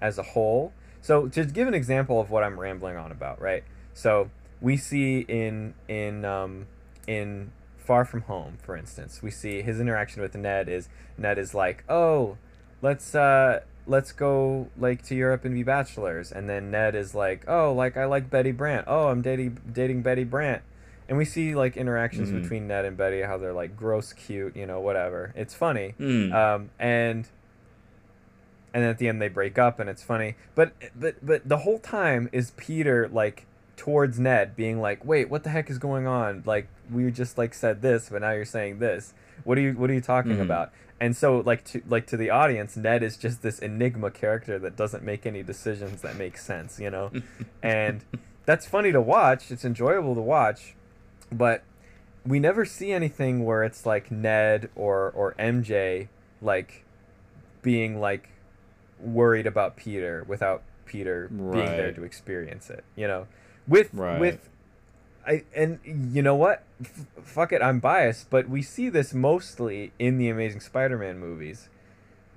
[SPEAKER 2] as a whole. So to give an example of what i'm rambling on about right? So we see in in um in far from home for instance we see his interaction with ned is ned is like oh let's uh let's go like to Europe and be bachelors. And then Ned is like oh like I like Betty Brant. Oh I'm dating dating Betty Brant. And we see like interactions
[SPEAKER 1] Mhm.
[SPEAKER 2] between Ned and Betty how they're like gross cute you know whatever. It's funny.
[SPEAKER 1] Mm.
[SPEAKER 2] um and and at the end they break up and it's funny. But but but the whole time is Peter like towards Ned being like wait what the heck is going on? Like we just like said this but now you're saying this. What are you what are you talking
[SPEAKER 1] Mhm.
[SPEAKER 2] about? And so like to like to the audience ned is just this enigma character that doesn't make any decisions that make sense you know? And that's funny to watch. It's enjoyable to watch. But we never see anything where it's like ned or or mj like being like worried about peter without peter being there to experience it you know? With
[SPEAKER 1] Right.
[SPEAKER 2] with I and you know what? F- fuck it, I'm biased, but we see this mostly in the Amazing Spider-Man movies,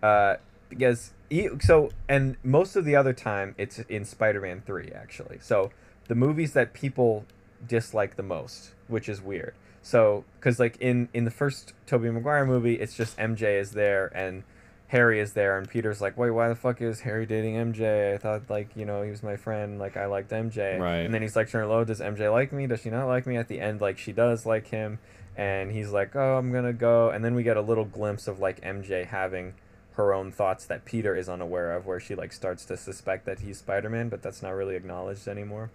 [SPEAKER 2] uh, because he, so and most of the other time it's in Spider-Man three actually. So the movies that people dislike the most, which is weird. So because like in in the first Tobey Maguire movie, it's just MJ is there and Harry is there, and Peter's like, wait, why the fuck is Harry dating MJ? I thought like you know he was my friend, like I liked MJ.
[SPEAKER 1] Right.
[SPEAKER 2] And then he's like, turn low. Does MJ like me? Does she not like me? At the end, like she does like him, and he's like, oh, I'm gonna go. And then we get a little glimpse of like MJ having her own thoughts that Peter is unaware of, where she like starts to suspect that he's Spider-Man, but that's not really acknowledged anymore.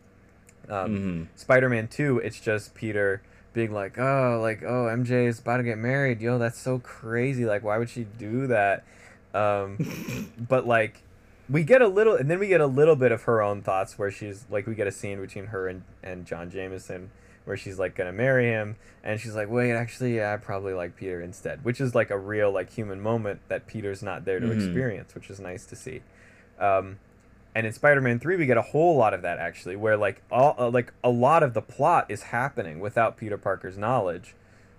[SPEAKER 2] Um,
[SPEAKER 1] Mhm.
[SPEAKER 2] Spider-Man 2, it's just Peter being like, "Oh, like, oh, MJ is about to get married. Yo, that's so crazy. Like, why would she do that?" Um, but like, we get a little, and then we get a little bit of her own thoughts where she's like, we get a scene between her and and John Jameson where she's like gonna marry him, and she's like, wait, actually, yeah, I probably like Peter instead, which is like a real like human moment that Peter's not there to
[SPEAKER 1] Mhm.
[SPEAKER 2] experience, which is nice to see. Um, and in Spider-Man Three, we get a whole lot of that actually, where like all uh, like a lot of the plot is happening without Peter Parker's knowledge,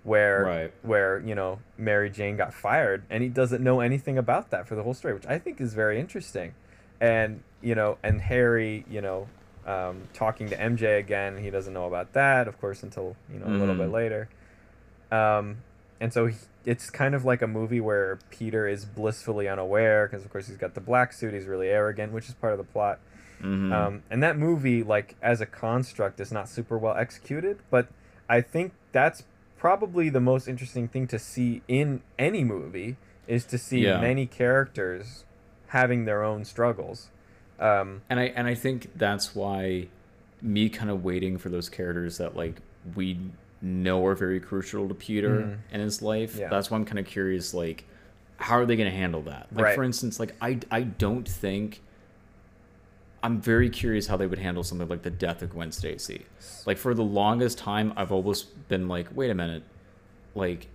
[SPEAKER 2] where
[SPEAKER 1] Right.
[SPEAKER 2] where you know Mary Jane got fired, and he doesn't know anything about that for the whole story, which I think is very interesting, and you know, and Harry, you know, um, talking to MJ again, he doesn't know about that, of course, until you know a little bit later, um, and so he, it's kind of like a movie where Peter is blissfully unaware because of course he's got the black suit, he's really arrogant, which is part of the plot.
[SPEAKER 1] Mhm.
[SPEAKER 2] Um, and that movie, like as a construct, is not super well executed. But I think that's probably the most interesting thing to see in any movie is to see
[SPEAKER 1] Yeah.
[SPEAKER 2] many characters having their own struggles. Um,
[SPEAKER 1] and I and I think that's why me kind of waiting for those characters that like we know are very crucial to Peter
[SPEAKER 2] Mhm.
[SPEAKER 1] in his life.
[SPEAKER 2] Yeah.
[SPEAKER 1] That's why I'm kind of curious, like, how are they going to handle that? Like,
[SPEAKER 2] Right.
[SPEAKER 1] for instance, like I I don't think. I'm very curious how they would handle something like the death of Gwen Stacy. Like for the longest time, I've always been like, wait a minute, like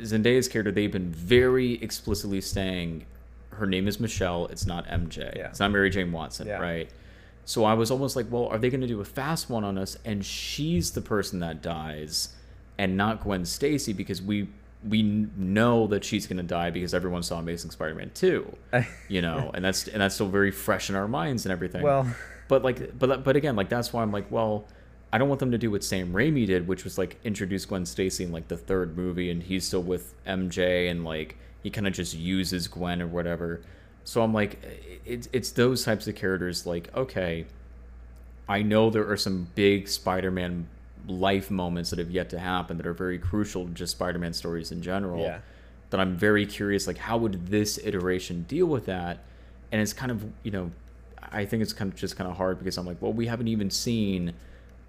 [SPEAKER 1] Zendaya's character, they've been very explicitly saying her name is Michelle. It's not MJ.
[SPEAKER 2] Yeah.
[SPEAKER 1] It's not Mary Jane Watson,
[SPEAKER 2] Yeah.
[SPEAKER 1] right? So I was almost like, well, are they going to do a fast one on us? And she's the person that dies, and not Gwen Stacy because we we know that she's going to die because everyone saw Amazing Spider-Man two, you know, and that's and that's still very fresh in our minds and everything.
[SPEAKER 2] well,
[SPEAKER 1] But like, but but again, like that's why I'm like, well, I don't want them to do what Sam Raimi did, which was like introduce Gwen Stacy in like the third movie, and he's still with MJ, and like he kind of just uses Gwen or whatever. So I'm like, it's it's those types of characters. Like, okay, I know there are some big Spider-Man life moments that have yet to happen that are very crucial to just Spider-Man stories in general
[SPEAKER 2] yeah,
[SPEAKER 1] that I'm very curious like how would this iteration deal with that and it's kind of you know I think it's kind of just kind of hard because I'm like well we haven't even seen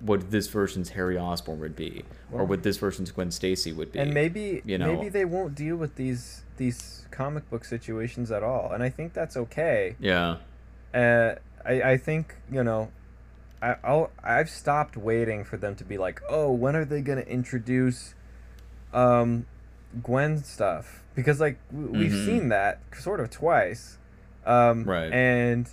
[SPEAKER 1] what this version's Harry Osborn would be or what this version's Gwen Stacy would be
[SPEAKER 2] and maybe
[SPEAKER 1] you know.
[SPEAKER 2] maybe they won't deal with these these comic book situations at all, and I think that's okay.
[SPEAKER 1] yeah
[SPEAKER 2] uh, I, I think you know I, I'll I've stopped waiting for them to be like oh when are they gonna introduce um Gwen stuff? Because like w- we've
[SPEAKER 1] Mhm.
[SPEAKER 2] seen that sort of twice um
[SPEAKER 1] Right.
[SPEAKER 2] and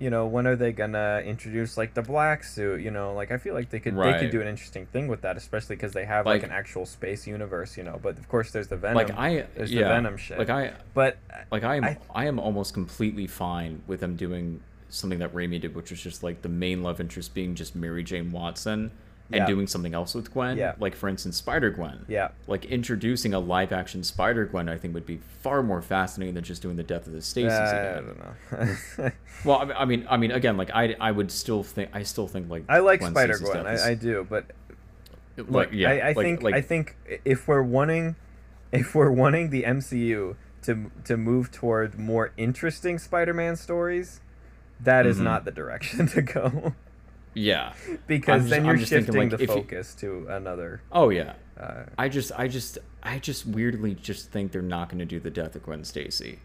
[SPEAKER 2] you know when are they gonna introduce like the black suit you know? Like I feel like they could they could do an interesting thing with that especially because they have like,
[SPEAKER 1] Like-
[SPEAKER 2] an actual space universe you know? But of course there's the Venom
[SPEAKER 1] like I
[SPEAKER 2] there's the
[SPEAKER 1] yeah.
[SPEAKER 2] Venom shit.
[SPEAKER 1] Like I
[SPEAKER 2] but
[SPEAKER 1] like I am
[SPEAKER 2] I-
[SPEAKER 1] I, am almost completely fine with them doing something that Raimi did which was just like the main love interest being just Mary Jane Watson and
[SPEAKER 2] Yeah.
[SPEAKER 1] doing something else with Gwen
[SPEAKER 2] Yeah.
[SPEAKER 1] like for instance Spider Gwen
[SPEAKER 2] yeah
[SPEAKER 1] like introducing a live action Spider Gwen, I think would be far more fascinating than just doing the death of the Stasis.
[SPEAKER 2] uh, I don't know
[SPEAKER 1] Well, I mean, I mean, I mean, again, like I, I would still think, I still think like
[SPEAKER 2] I like Spider Gwen, I, I do, but
[SPEAKER 1] like,
[SPEAKER 2] look,
[SPEAKER 1] yeah,
[SPEAKER 2] I, I
[SPEAKER 1] like-
[SPEAKER 2] think
[SPEAKER 1] like,
[SPEAKER 2] I think if we're wanting, if we're wanting the MCU to to move toward more interesting Spider-Man stories, that is
[SPEAKER 1] Mhm.
[SPEAKER 2] not the direction to go.
[SPEAKER 1] yeah.
[SPEAKER 2] because
[SPEAKER 1] just-
[SPEAKER 2] then you're
[SPEAKER 1] thinking,
[SPEAKER 2] shifting
[SPEAKER 1] like,
[SPEAKER 2] the
[SPEAKER 1] if you-
[SPEAKER 2] focus to another.
[SPEAKER 1] Oh yeah.
[SPEAKER 2] Uh,
[SPEAKER 1] I just, I just, I just weirdly just think they're not going to do the death of Gwen Stacy,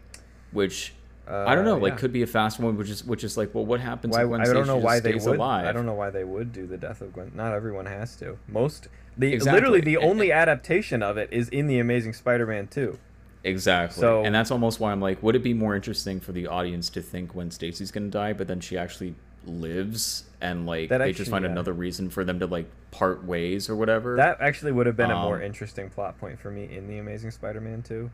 [SPEAKER 1] which I don't know,
[SPEAKER 2] uh,
[SPEAKER 1] like
[SPEAKER 2] yeah.
[SPEAKER 1] could be a fast one, which is, which is like, well, what happens
[SPEAKER 2] Why,
[SPEAKER 1] if Gwen
[SPEAKER 2] I don't know why they would.
[SPEAKER 1] alive?
[SPEAKER 2] I don't know why they would do the death of Gwen. Not everyone has to. Most the
[SPEAKER 1] Exactly.
[SPEAKER 2] literally the
[SPEAKER 1] And-
[SPEAKER 2] only adaptation of it is in the Amazing Spider-Man 2.
[SPEAKER 1] Exactly.
[SPEAKER 2] So-
[SPEAKER 1] and that's almost why I'm like, would it be more interesting for the audience to think Gwen Stacy's gonna die, but then she actually lives and like they just find
[SPEAKER 2] yeah.
[SPEAKER 1] another reason for them to like part ways or whatever?
[SPEAKER 2] That actually would have been a more
[SPEAKER 1] Um,
[SPEAKER 2] interesting plot point for me in the Amazing Spider-Man 2.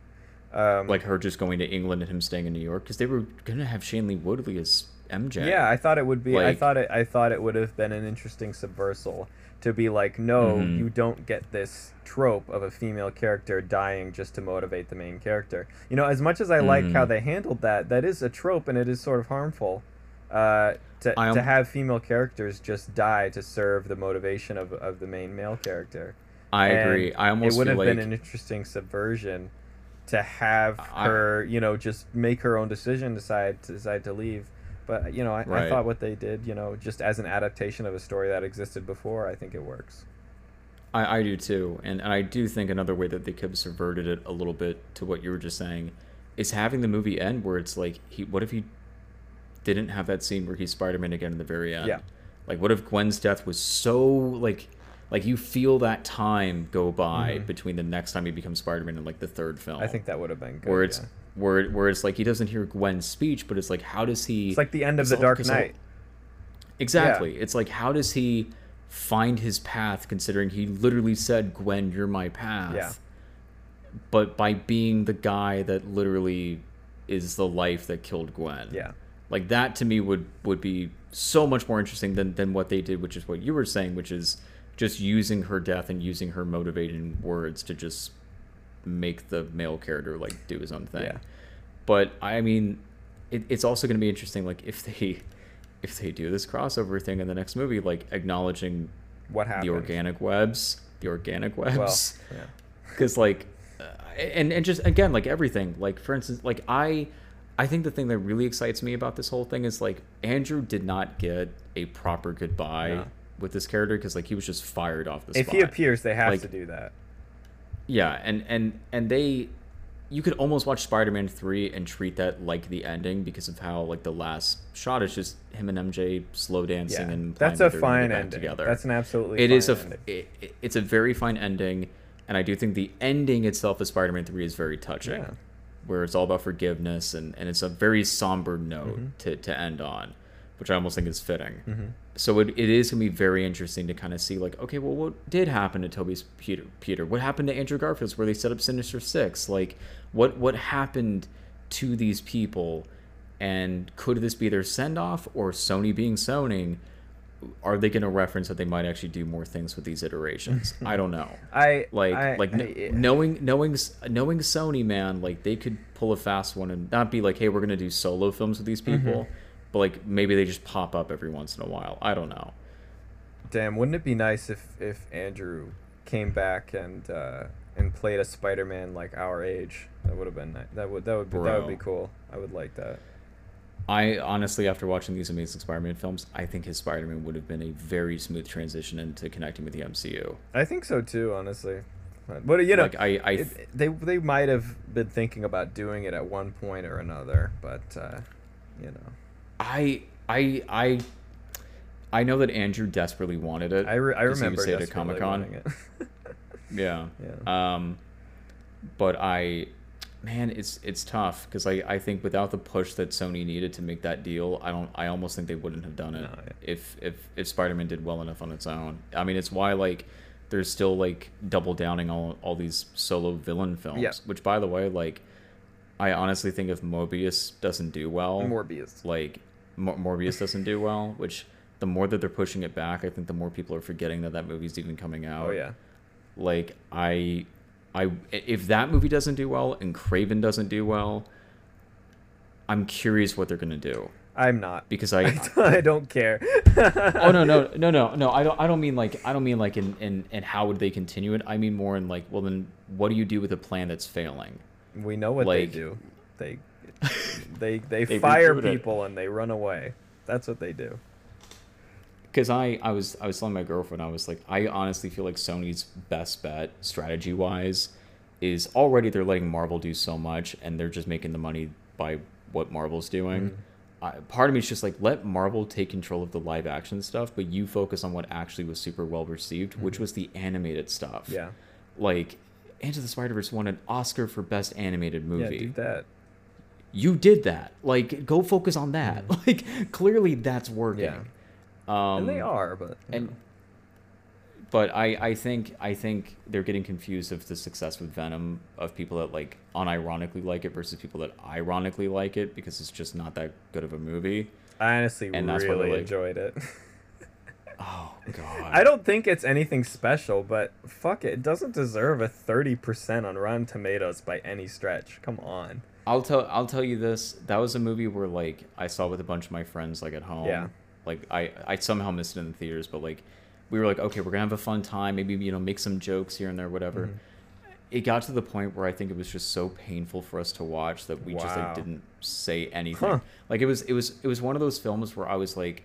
[SPEAKER 2] Um,
[SPEAKER 1] like her just going to England and him staying in New York because they were gonna have Shailene Woodley as MJ.
[SPEAKER 2] Yeah, I thought it would be. I thought it. I thought it would have been an interesting subversal to be like, no,
[SPEAKER 1] Mhm.
[SPEAKER 2] you don't get this trope of a female character dying just to motivate the main character. You know, as much as I like how
[SPEAKER 1] Mhm.
[SPEAKER 2] they handled that, that is a trope and it is sort of harmful. Uh, to, to have female characters just die to serve the motivation of, of the main male character.
[SPEAKER 1] I
[SPEAKER 2] And
[SPEAKER 1] agree. I almost
[SPEAKER 2] it would have
[SPEAKER 1] like
[SPEAKER 2] been an interesting subversion to have
[SPEAKER 1] I-
[SPEAKER 2] her, you know, just make her own decision, decide to decide to leave. But you know, I, I thought what they did, you know, just as an adaptation of a story that existed before, I think it works.
[SPEAKER 1] I, I do too, and, and I do think another way that they could have subverted it a little bit to what you were just saying is having the movie end where it's like he what if he didn't have that scene where he's Spider Man again in the very end?
[SPEAKER 2] Yeah.
[SPEAKER 1] Like what if Gwen's death was so like Like you feel that time go by
[SPEAKER 2] Mhm.
[SPEAKER 1] between the next time he becomes Spider-Man and like the third film.
[SPEAKER 2] I think that would have been good.
[SPEAKER 1] where it's
[SPEAKER 2] yeah.
[SPEAKER 1] Where where it's like he doesn't hear Gwen's speech, but it's like how does he?
[SPEAKER 2] It's like the end of the Dark Knight.
[SPEAKER 1] Exactly. It's like how does he find his path considering he literally said, "Gwen, you're my path."
[SPEAKER 2] Yeah.
[SPEAKER 1] But by being the guy that literally is the life that killed Gwen.
[SPEAKER 2] Yeah.
[SPEAKER 1] Like that to me would would be so much more interesting than than what they did, which is what you were saying, which is just using her death and using her motivating words to just make the male character like do his own thing.
[SPEAKER 2] Yeah.
[SPEAKER 1] But I mean, it, it's also going to be interesting, like if they if they do this crossover thing in the next movie, like acknowledging
[SPEAKER 2] What happened?
[SPEAKER 1] the organic webs, the organic
[SPEAKER 2] Well,
[SPEAKER 1] webs,
[SPEAKER 2] yeah.
[SPEAKER 1] because like, uh, and and just again, like everything, like for instance, like I. I think the thing that really excites me about this whole thing is like Andrew did not get a proper goodbye
[SPEAKER 2] No.
[SPEAKER 1] with this character because like he was just fired off the
[SPEAKER 2] If
[SPEAKER 1] spot.
[SPEAKER 2] he appears, they have
[SPEAKER 1] Like-
[SPEAKER 2] to do that.
[SPEAKER 1] Yeah, and and and they, you could almost watch Spider-Man three and treat that like the ending because of how like the last shot is just him and MJ slow dancing
[SPEAKER 2] Yeah.
[SPEAKER 1] and
[SPEAKER 2] That's a
[SPEAKER 1] that they're gonna
[SPEAKER 2] fine ending.
[SPEAKER 1] together.
[SPEAKER 2] That's an absolutely.
[SPEAKER 1] It
[SPEAKER 2] fine
[SPEAKER 1] is a it, it- it's a very fine ending, and I do think the ending itself of Spider-Man three is very touching,
[SPEAKER 2] Yeah.
[SPEAKER 1] where it's all about forgiveness and and it's a very somber note
[SPEAKER 2] Mhm.
[SPEAKER 1] to to end on, which I almost think is fitting.
[SPEAKER 2] Mhm.
[SPEAKER 1] So it, it is gonna be very interesting to kind of see like, okay, well, what did happen to Tobey's Peter? Peter, what happened to Andrew Garfield's where they set up Sinister Six? Like, what what happened to these people? And could this be their send off or Sony being Sony? Are they going to reference that they might actually do more things with these iterations? I don't know.
[SPEAKER 2] I
[SPEAKER 1] Like
[SPEAKER 2] I,
[SPEAKER 1] like kn-
[SPEAKER 2] I-
[SPEAKER 1] knowing knowing knowing Sony man, like they could pull a fast one and not be like, hey, we're going to do solo films with these
[SPEAKER 2] Mm-hmm.
[SPEAKER 1] But like maybe they just pop up every once in a while. I don't know.
[SPEAKER 2] Damn, wouldn't it be nice if if Andrew came back and uh, and played a Spider-Man like our age? That would have been nice. That would that would be, that would be cool. I would like that.
[SPEAKER 1] I honestly, after watching these Amazing Spider-Man films, I think his Spider-Man would have been a very smooth transition into connecting with the MCU.
[SPEAKER 2] I think so too, honestly. But, but you know,
[SPEAKER 1] like I, I
[SPEAKER 2] it- they they might have been thinking about doing it at one point or another, but uh, you know,
[SPEAKER 1] I, I, I, I know that Andrew desperately wanted it.
[SPEAKER 2] I, re- I
[SPEAKER 1] he
[SPEAKER 2] remember
[SPEAKER 1] say it at Comic-Con. Yeah.
[SPEAKER 2] Yeah.
[SPEAKER 1] Um, but I, man, it's it's tough because I, I think without the push that Sony needed to make that deal, I don't I almost think they wouldn't have done it
[SPEAKER 2] No, yeah.
[SPEAKER 1] if if if Spider-Man did well enough on its own. I mean, it's why like there's still like double downing all all these solo villain films.
[SPEAKER 2] Yeah.
[SPEAKER 1] Which by the way, like I honestly think if Mobius doesn't do well,
[SPEAKER 2] Morbius.
[SPEAKER 1] like Mor- Morbius doesn't do well, which the more that they're pushing it back, I think the more people are forgetting that that movie's even coming out
[SPEAKER 2] Oh yeah.
[SPEAKER 1] like I I if that movie doesn't do well and Kraven doesn't do well, I'm curious what they're gonna do
[SPEAKER 2] I'm not.
[SPEAKER 1] because I.
[SPEAKER 2] I don't care.
[SPEAKER 1] oh no no no no no I don't I don't mean like I don't mean like in, in in how would they continue it I mean more in like well then what do you do with a plan that's failing
[SPEAKER 2] We know what
[SPEAKER 1] Like-
[SPEAKER 2] they do. They they they,
[SPEAKER 1] They
[SPEAKER 2] fire people and they run away. That's what they do.
[SPEAKER 1] because I I was I was telling my girlfriend I was like I honestly feel like Sony's best bet strategy wise is already they're letting Marvel do so much and they're just making the money by what Marvel's doing.
[SPEAKER 2] Mm-hmm.
[SPEAKER 1] I, part of me is just like let Marvel take control of the live action stuff, but you focus on what actually was super well received, which was the animated stuff.
[SPEAKER 2] Mm-hmm. Yeah.
[SPEAKER 1] like Into the Spider Verse won an Oscar for best animated movie
[SPEAKER 2] Yeah, do that.
[SPEAKER 1] You did that. Like, go focus on that. Like, clearly that's working.
[SPEAKER 2] Yeah.
[SPEAKER 1] Um,
[SPEAKER 2] and they are, but
[SPEAKER 1] And
[SPEAKER 2] know.
[SPEAKER 1] but I I think I think they're getting confused of the success with Venom of people that like unironically like it versus people that ironically like it because it's just not that good of a movie.
[SPEAKER 2] I honestly
[SPEAKER 1] and that's
[SPEAKER 2] really
[SPEAKER 1] like-
[SPEAKER 2] enjoyed it.
[SPEAKER 1] Oh god.
[SPEAKER 2] I don't think it's anything special, but fuck it, it doesn't deserve a thirty percent on Rotten Tomatoes by any stretch. Come on.
[SPEAKER 1] I'll tell I'll tell you this. That was a movie where like I saw with a bunch of my friends like at home.
[SPEAKER 2] Yeah.
[SPEAKER 1] Like I I somehow missed it in the theaters, but like we were like, okay, we're gonna have a fun time. Maybe you know make some jokes here and there, whatever.
[SPEAKER 2] Mhm.
[SPEAKER 1] It got to the point where I think it was just so painful for us to watch that we just like didn't say anything.
[SPEAKER 2] Huh.
[SPEAKER 1] Like it was it was it was one of those films where I was like,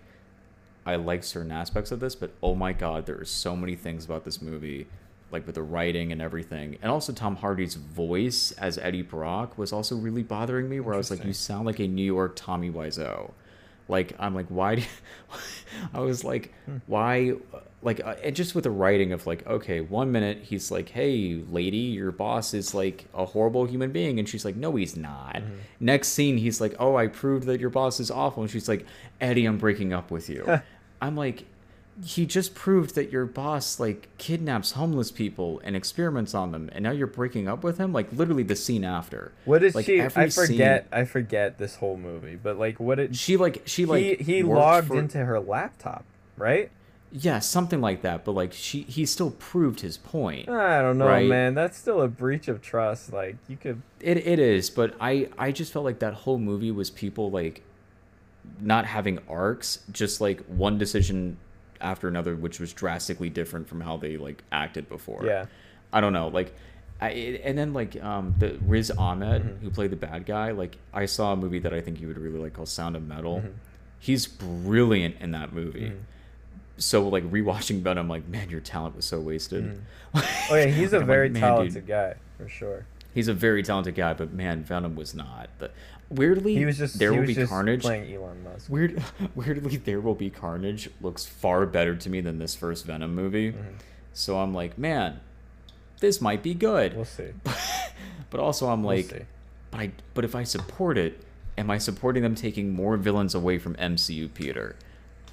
[SPEAKER 1] I like certain aspects of this, but oh my god, there are so many things about this movie, like with the writing and everything, and also Tom Hardy's voice as Eddie Brock was also really bothering me. Where I was like, you sound like a New York Tommy Wiseau. Like I'm like, why? Do I was like,
[SPEAKER 2] Hmm.
[SPEAKER 1] why? Like, uh, and just with the writing of like, okay, one minute he's like, hey, lady, your boss is like a horrible human being, and she's like, no, he's not.
[SPEAKER 2] Mm-hmm.
[SPEAKER 1] Next scene, he's like, oh, I proved that your boss is awful, and she's like, Eddie, I'm breaking up with you. I'm like, he just proved that your boss like kidnaps homeless people and experiments on them, and now you're breaking up with him. Like literally the scene after.
[SPEAKER 2] What is
[SPEAKER 1] Like,
[SPEAKER 2] she? I forget.
[SPEAKER 1] scene-
[SPEAKER 2] I forget this whole movie. But like, what did
[SPEAKER 1] She like she like
[SPEAKER 2] he? He logged
[SPEAKER 1] for-
[SPEAKER 2] into her laptop, right?
[SPEAKER 1] yeah something like that. But like she he still proved his point.
[SPEAKER 2] I don't know,
[SPEAKER 1] Right.
[SPEAKER 2] man. That's still a breach of trust. Like, you could.
[SPEAKER 1] It it is, but I I just felt like that whole movie was people like not having arcs, just like one decision after another, which was drastically different from how they like acted before.
[SPEAKER 2] Yeah.
[SPEAKER 1] I don't know, like. I, and then like um, the Riz Ahmed
[SPEAKER 2] Mm-hmm.
[SPEAKER 1] who played the bad guy, like I saw a movie that I think you would really like called Sound of Metal.
[SPEAKER 2] Mm-hmm.
[SPEAKER 1] He's brilliant in that movie. So like rewatching Venom, like man, your talent was so wasted.
[SPEAKER 2] Oh yeah, he's a
[SPEAKER 1] I'm like,
[SPEAKER 2] very
[SPEAKER 1] "Man, dude."
[SPEAKER 2] talented guy for sure.
[SPEAKER 1] He's a very talented guy, but man, Venom was not. The, weirdly,
[SPEAKER 2] He was just.
[SPEAKER 1] There
[SPEAKER 2] he
[SPEAKER 1] Will Be Carnage.
[SPEAKER 2] playing Elon Musk.
[SPEAKER 1] Weird, weirdly, There Will Be Carnage looks far better to me than this first Venom movie.
[SPEAKER 2] Mm-hmm.
[SPEAKER 1] So I'm like, man, this might be good.
[SPEAKER 2] We'll see.
[SPEAKER 1] but also, I'm
[SPEAKER 2] We'll
[SPEAKER 1] like,
[SPEAKER 2] see.
[SPEAKER 1] but I, but if I support it, am I supporting them taking more villains away from MCU Peter?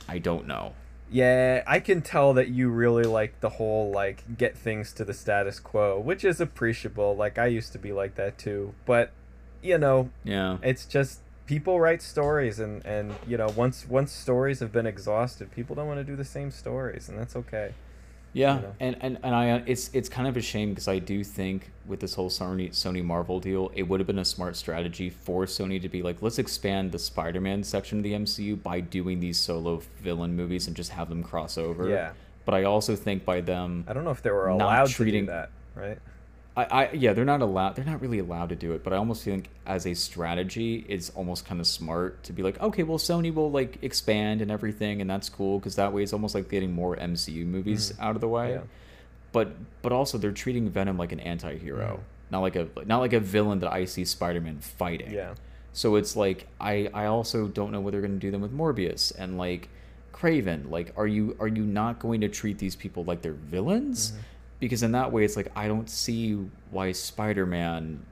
[SPEAKER 1] I don't know.
[SPEAKER 2] Yeah, I can tell that you really like the whole like get things to the status quo, which is appreciable. Like I used to be like that too, but you know,
[SPEAKER 1] Yeah.
[SPEAKER 2] it's just people write stories and and you know, once once stories have been exhausted, people don't want to do the same stories, and that's okay.
[SPEAKER 1] Yeah,
[SPEAKER 2] you know?
[SPEAKER 1] and, and and I it's it's kind of a shame because I do think with this whole Sony Sony Marvel deal, it would have been a smart strategy for Sony to be like, let's expand the Spider-Man section of the MCU by doing these solo villain movies and just have them cross over.
[SPEAKER 2] Yeah.
[SPEAKER 1] But I also think by them,
[SPEAKER 2] I don't know if they were allowed
[SPEAKER 1] treating-
[SPEAKER 2] to do that, right?
[SPEAKER 1] I, I yeah, they're not allowed. They're not really allowed to do it. But I almost think as a strategy, it's almost kind of smart to be like, okay, well, Sony will like expand and everything, and that's cool because that way it's almost like getting more MCU movies out of the way.
[SPEAKER 2] Mm-hmm. Yeah.
[SPEAKER 1] But but also they're treating Venom like an anti-hero,
[SPEAKER 2] Mhm.
[SPEAKER 1] not like a not like a villain that I see Spider-Man fighting.
[SPEAKER 2] Yeah.
[SPEAKER 1] So it's like I I also don't know what they're going to do them with Morbius and like Kraven. Like, are you are you not going to treat these people like they're villains?
[SPEAKER 2] Mm-hmm.
[SPEAKER 1] Because in that way, it's like I don't see why Spider-Man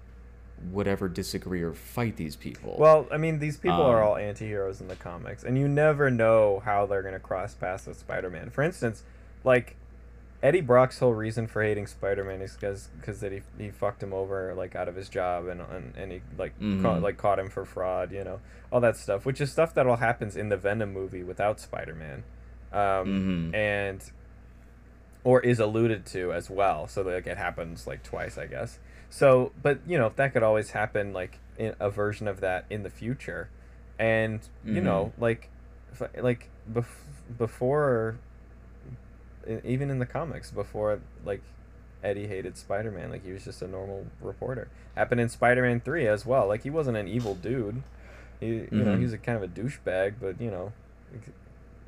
[SPEAKER 1] would ever disagree or fight these people.
[SPEAKER 2] Well, I mean, these people are
[SPEAKER 1] Um,
[SPEAKER 2] all anti-heroes in the comics, and you never know how they're gonna cross paths with Spider-Man. For instance, like Eddie Brock's whole reason for hating Spider-Man is because because that he, he fucked him over like out of his job and and, and he like
[SPEAKER 1] Mhm.
[SPEAKER 2] caught, like caught him for fraud, you know, all that stuff, which is stuff that all happens in the Venom movie without Spider-Man, um,
[SPEAKER 1] Mhm.
[SPEAKER 2] and or is alluded to as well. So like it happens like twice, I guess. So, but you know that could always happen like in a version of that in the future, and you know like, like bef- before, even in the comics before like Eddie hated Spider Man, like he was just a normal reporter. Happened in Spider Man Three as well. Like he wasn't an evil dude. He you know
[SPEAKER 1] Mhm.
[SPEAKER 2] he was a kind of a douchebag, but you know,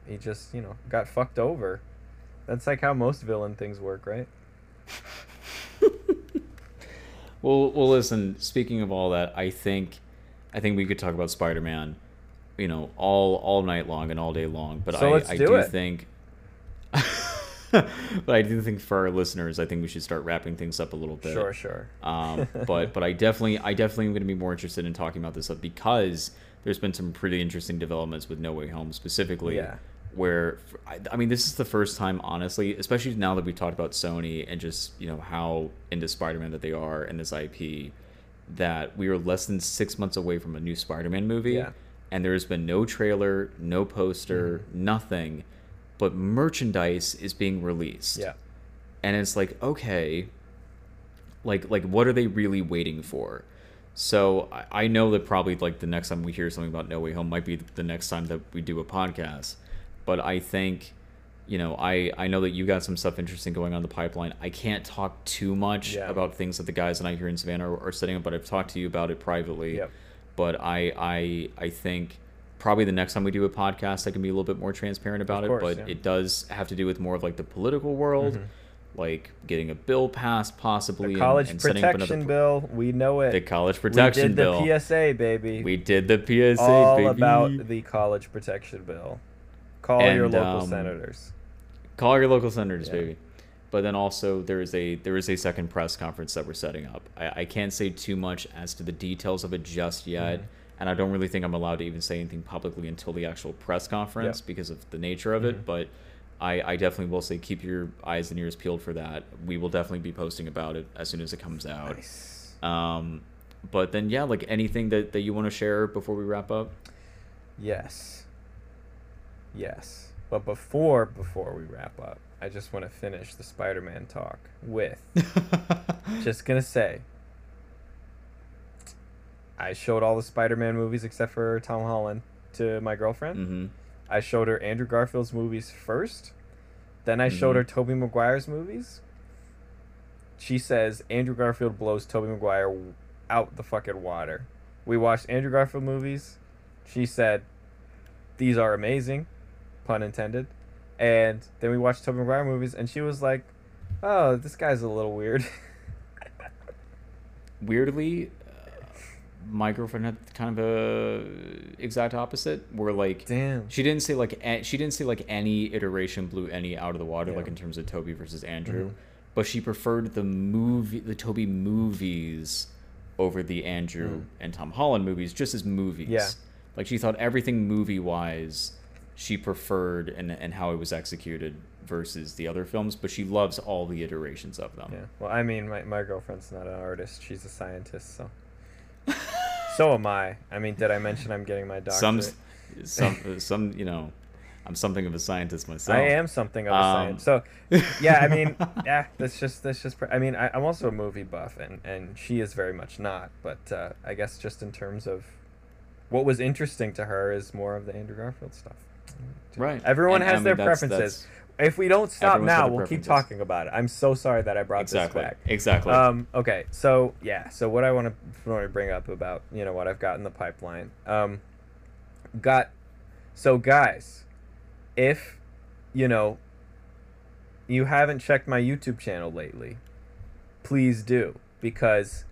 [SPEAKER 2] he just you know got fucked over. That's like how most villain things work, right?
[SPEAKER 1] Well, well, listen. Speaking of all that, I think, I think we could talk about Spider-Man, you know, all all night long and all day long. But
[SPEAKER 2] So
[SPEAKER 1] I,
[SPEAKER 2] let's
[SPEAKER 1] I
[SPEAKER 2] do
[SPEAKER 1] do
[SPEAKER 2] it.
[SPEAKER 1] think, but I do think for our listeners, I think we should start wrapping things up a little bit.
[SPEAKER 2] Sure, sure.
[SPEAKER 1] Um, but but I definitely I definitely am going to be more interested in talking about this up because there's been some pretty interesting developments with No Way Home specifically.
[SPEAKER 2] Yeah.
[SPEAKER 1] Where I, mean, this is the first time, honestly, especially now that we talked about Sony and just you know how into Spider-Man that they are and this IP, that we are less than six months away from a new Spider-Man movie,
[SPEAKER 2] Yeah.
[SPEAKER 1] and there has been no trailer, no poster,
[SPEAKER 2] Mm-hmm.
[SPEAKER 1] nothing, but merchandise is being released
[SPEAKER 2] Yeah.
[SPEAKER 1] and it's like okay like like what are they really waiting for so I, I know that probably like the next time we hear something about no way home might be the next time that we do a podcast but i think you know i i know that you got some stuff interesting going on in the pipeline i can't talk too much
[SPEAKER 2] Yeah.
[SPEAKER 1] about things that the guys and i here in savannah are, are setting up but i've talked to you about it privately
[SPEAKER 2] Yep.
[SPEAKER 1] but i i i think probably the next time we do a podcast i can be a little bit more transparent about
[SPEAKER 2] Of
[SPEAKER 1] it but
[SPEAKER 2] yeah.
[SPEAKER 1] it does have to do with more of like the political world
[SPEAKER 2] Mhm.
[SPEAKER 1] like getting a bill passed possibly.
[SPEAKER 2] The college
[SPEAKER 1] and, and
[SPEAKER 2] protection bill, we know it.
[SPEAKER 1] The college protection bill.
[SPEAKER 2] we did
[SPEAKER 1] bill.
[SPEAKER 2] the PSA, baby.
[SPEAKER 1] We did the PSA,
[SPEAKER 2] All
[SPEAKER 1] baby.
[SPEAKER 2] about the college protection bill. Call your local
[SPEAKER 1] um,
[SPEAKER 2] senators.
[SPEAKER 1] Call your local senators,
[SPEAKER 2] Yeah.
[SPEAKER 1] baby. But then also there is a there is a second press conference that we're setting up. I, I can't say too much as to the details of it just yet,
[SPEAKER 2] Mhm.
[SPEAKER 1] and I don't really think I'm allowed to even say anything publicly until the actual press conference
[SPEAKER 2] Yeah.
[SPEAKER 1] because of the nature of
[SPEAKER 2] Mhm.
[SPEAKER 1] it. But I, I definitely will say keep your eyes and ears peeled for that. We will definitely be posting about it as soon as it comes out.
[SPEAKER 2] Nice.
[SPEAKER 1] Um, but then yeah, like anything that, that you want to share before we wrap up.
[SPEAKER 2] Yes. Yes. But before before we wrap up, I just want to finish the Spider-Man talk with just gonna say I showed all the Spider-Man movies except for Tom Holland to my girlfriend.
[SPEAKER 1] hmm
[SPEAKER 2] I showed her Andrew Garfield's movies first. Then I showed
[SPEAKER 1] Mhm.
[SPEAKER 2] her Tobey Maguire's movies. She says Andrew Garfield blows Tobey Maguire out the fucking water. We watched Andrew Garfield movies. She said these are amazing, pun intended. And then we watched Tobey Maguire movies and she was like, "Oh, this guy's a little weird."
[SPEAKER 1] weirdly uh, my girlfriend had kind of a exact opposite where like
[SPEAKER 2] Damn.
[SPEAKER 1] she didn't say like a- she didn't say like any iteration blew any out of the water
[SPEAKER 2] Yeah.
[SPEAKER 1] like in terms of tobey versus andrew
[SPEAKER 2] Mhm.
[SPEAKER 1] but she preferred the movie the tobey movies over the andrew
[SPEAKER 2] Mm.
[SPEAKER 1] and tom holland movies just as movies
[SPEAKER 2] Yeah.
[SPEAKER 1] like she thought everything movie wise she preferred and, and how it was executed versus the other films but she loves all the iterations of them
[SPEAKER 2] Yeah. Well, I mean, my, my girlfriend's not an artist. She's a scientist, so. so am I. I mean, did I mention I'm getting my doctorate?
[SPEAKER 1] some some some. you know i'm something of a scientist myself
[SPEAKER 2] I am something of a
[SPEAKER 1] Um,
[SPEAKER 2] scientist. So, yeah, I mean, yeah, that's just that's just. I mean, I, I'm also a movie buff, and and she is very much not. But uh, I guess just in terms of what was interesting to her is more of the Andrew Garfield stuff.
[SPEAKER 1] Right
[SPEAKER 2] Everyone
[SPEAKER 1] And,
[SPEAKER 2] has
[SPEAKER 1] I mean,
[SPEAKER 2] their
[SPEAKER 1] that's-
[SPEAKER 2] preferences.
[SPEAKER 1] that's-
[SPEAKER 2] If we don't stop now, we'll keep talking about it. I'm so sorry that I brought
[SPEAKER 1] exactly
[SPEAKER 2] this back.
[SPEAKER 1] exactly
[SPEAKER 2] Um, okay, so yeah, so what I want to want to bring up about you know what I've got in the pipeline. Um, got so guys, if you know you haven't checked my YouTube channel lately, please do because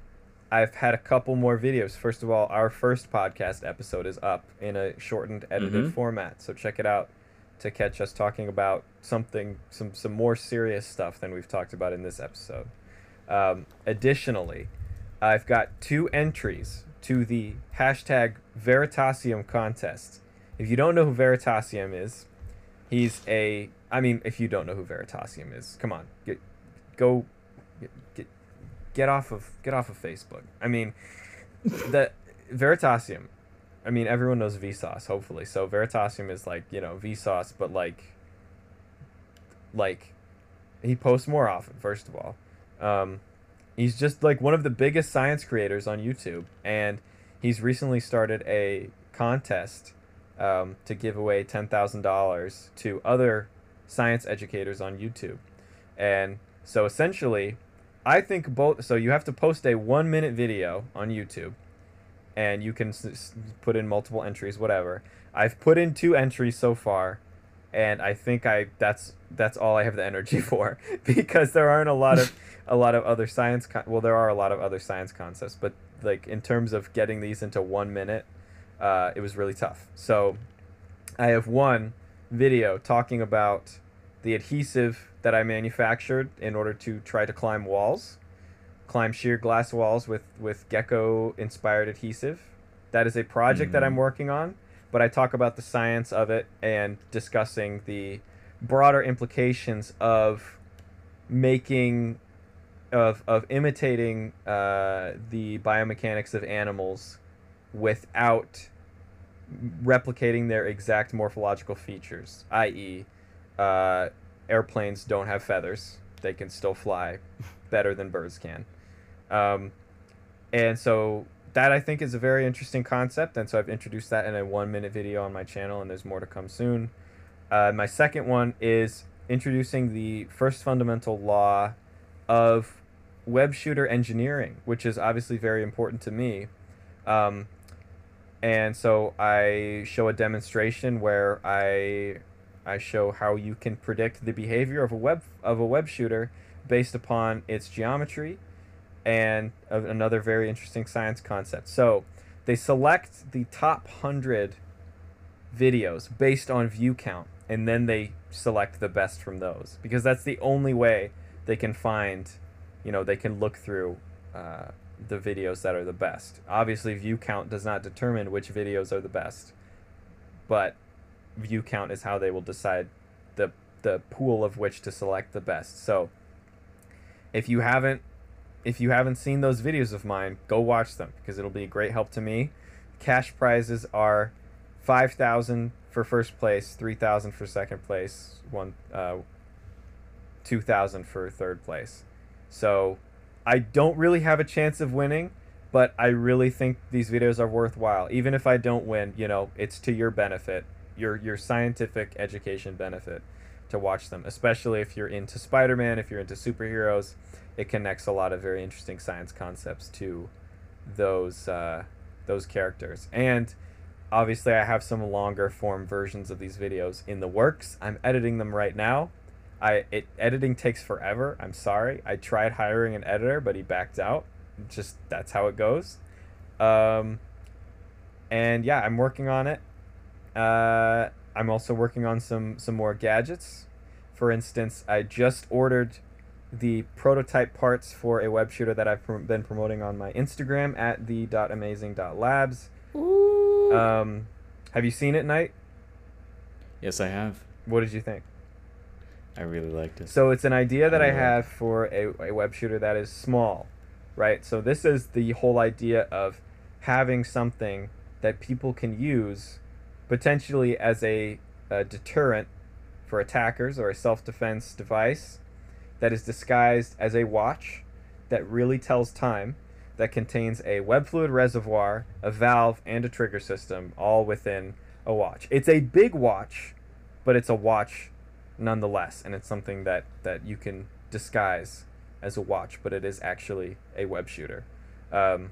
[SPEAKER 2] I've had a couple more videos. First of all, our first podcast episode is up in a shortened edited
[SPEAKER 1] Mhm.
[SPEAKER 2] format, so check it out to catch us talking about something some some more serious stuff than we've talked about in this episode. Um, additionally, I've got two entries to the hashtag Veritasium contest. If you don't know who Veritasium is, he's a. I mean, if you don't know who Veritasium is, come on, get, go, get, get, get off of get off of Facebook. I mean, the Veritasium. I mean, everyone knows Vsauce, hopefully. So Veritasium is like you know Vsauce, but like, like, he posts more often. First of all, um, he's just like one of the biggest science creators on YouTube, and he's recently started a contest um, to give away ten thousand dollars to other science educators on YouTube, and so essentially, I think both. So you have to post a one minute video on YouTube, and you can s- put in multiple entries, whatever. I've put in two entries so far, and I think I that's that's all I have the energy for because there aren't a lot of a lot of other science. Con- well, there are a lot of other science concepts, but like in terms of getting these into one minute, uh, it was really tough. So I have one video talking about the adhesive that I manufactured in order to try to climb walls, climb sheer glass walls with with gecko inspired adhesive. That is a project that
[SPEAKER 1] Mhm.
[SPEAKER 2] I'm working on, but I talk about the science of it and discussing the broader implications of making of of imitating uh, the biomechanics of animals without replicating their exact morphological features, i.e., uh, airplanes don't have feathers; they can still fly better than birds can. Um, and so that I think is a very interesting concept, and so I've introduced that in a one-minute video on my channel, and there's more to come soon. Uh, my second one is introducing the first fundamental law of web shooter engineering, which is obviously very important to me. Um, and so I show a demonstration where I I show how you can predict the behavior of a web of a web shooter based upon its geometry and another very interesting science concept. So they select the top 100 videos based on view count and then they select the best from those because that's the only way they can find you know they can look through uh, the videos that are the best obviously view count does not determine which videos are the best but view count is how they will decide the the pool of which to select the best. So if you haven't if you haven't seen those videos of mine go watch them because it'll be a great help to me. Cash prizes are 5000 for first place 3000 for second place one uh, 2000 for third place. So i don't really have a chance of winning but i really think these videos are worthwhile. Even if i don't win you know it's to your benefit your your scientific education benefit to watch them especially if you're into spider-man if you're into superheroes. It connects a lot of very interesting science concepts to those uh, those characters. And obviously i have some longer form versions of these videos in the works. I'm editing them right now. I it editing takes forever. I'm sorry. I tried hiring an editor but he backed out. Just that's how it goes. Um and yeah i'm working on it uh i'm also working on some some more gadgets for instance i just ordered the prototype parts for a web shooter that i've prom- been promoting on my instagram at the amazing labs um, have you seen it, Knight?
[SPEAKER 1] yes, I have.
[SPEAKER 2] What did you think?
[SPEAKER 1] I really liked it.
[SPEAKER 2] So it's an idea that I
[SPEAKER 1] Yeah.
[SPEAKER 2] have for a, a web shooter that is small, right? So this is the whole idea of having something that people can use potentially as a, a deterrent for attackers or a self-defense device that is disguised as a watch that really tells time that contains a web fluid reservoir, a valve, and a trigger system all within a watch. It's a big watch, but it's a watch nonetheless, and it's something that that you can disguise as a watch, but it is actually a web shooter. Um,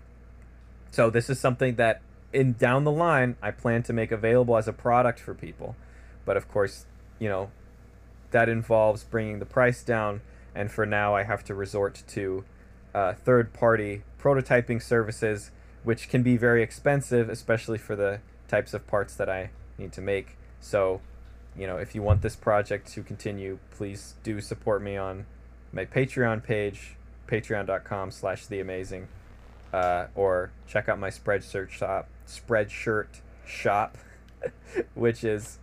[SPEAKER 2] so this is something that in down the line I plan to make available as a product for people, but of course, you know, that involves bringing the price down, and for now I have to resort to uh, third-party prototyping services, which can be very expensive, especially for the types of parts that I need to make. So, you know, if you want this project to continue, please do support me on my Patreon page, patreon.com slash the amazing, uh, or check out my Spreadshirt shop, Spreadshirt shop, which is,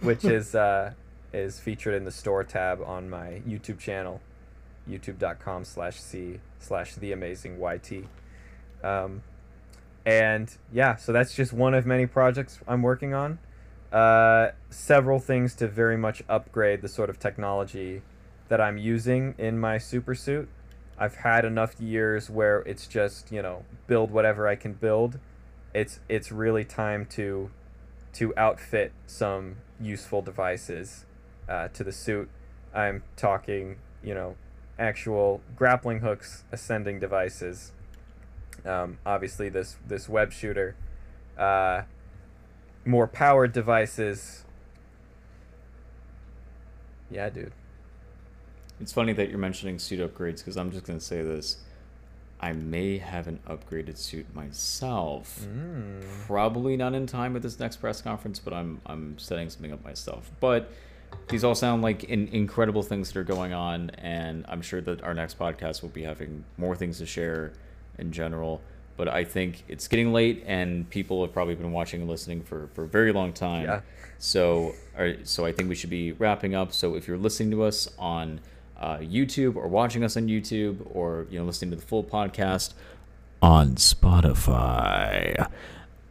[SPEAKER 2] which is, uh, is featured in the store tab on my YouTube channel, youtube.com slash c slash the amazing yt. Um, and yeah, so that's just one of many projects I'm working on. Uh, several things to very much upgrade the sort of technology that I'm using in my super suit. I've had enough years where it's just you know build whatever I can build. It's it's really time to to outfit some useful devices uh, to the suit. I'm talking you know actual grappling hooks, ascending devices. Um, obviously, this this web shooter, uh, more powered devices. Yeah, dude.
[SPEAKER 1] It's funny that you're mentioning suit upgrades because I'm just gonna say this. I may have an upgraded suit myself.
[SPEAKER 2] Mm.
[SPEAKER 1] Probably not in time at this next press conference, but I'm I'm setting something up myself. But these all sound like in, incredible things that are going on, and I'm sure that our next podcast will be having more things to share in general. But I think it's getting late, and people have probably been watching and listening for, for a very long time.
[SPEAKER 2] Yeah.
[SPEAKER 1] So, so I think we should be wrapping up. So if you're listening to us on uh, YouTube or watching us on YouTube or you know listening to the full podcast on Spotify,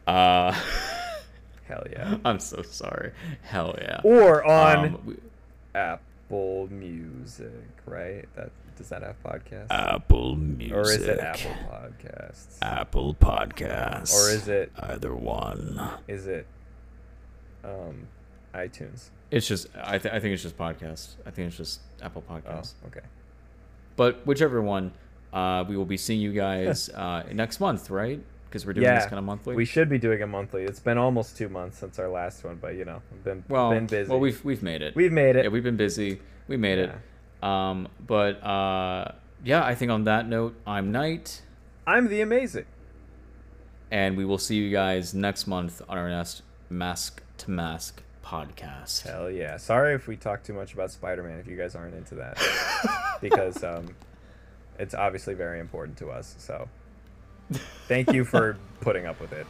[SPEAKER 1] uh,
[SPEAKER 2] Hell yeah.
[SPEAKER 1] I'm so sorry. Hell yeah.
[SPEAKER 2] Or on
[SPEAKER 1] Um, we-
[SPEAKER 2] Apple Music, right? That does that have podcasts?
[SPEAKER 1] Apple Music.
[SPEAKER 2] or is it Apple Podcasts?
[SPEAKER 1] Apple Podcasts.
[SPEAKER 2] Or is it
[SPEAKER 1] either one?
[SPEAKER 2] is it um iTunes?
[SPEAKER 1] It's just I, th- I think it's just podcast. I think it's just Apple
[SPEAKER 2] Oh,
[SPEAKER 1] Podcasts.
[SPEAKER 2] okay.
[SPEAKER 1] But whichever one, uh, we will be seeing you guys uh, next month, right? Because we're doing this kind of monthly.
[SPEAKER 2] We should be doing it monthly. It's been almost two months since our last one, but you know, been
[SPEAKER 1] well,
[SPEAKER 2] been busy.
[SPEAKER 1] well, we've we've made it.
[SPEAKER 2] we've made it.
[SPEAKER 1] yeah, we've been busy. We made
[SPEAKER 2] Yeah.
[SPEAKER 1] it. Um, but uh, yeah, I think on that note, I'm Knight,
[SPEAKER 2] I'm the amazing.
[SPEAKER 1] and we will see you guys next month on our next Mask to Mask podcast.
[SPEAKER 2] Hell yeah. Sorry if we talk too much about Spider Man if you guys aren't into that. because um, it's obviously very important to us. So thank you for putting up with it.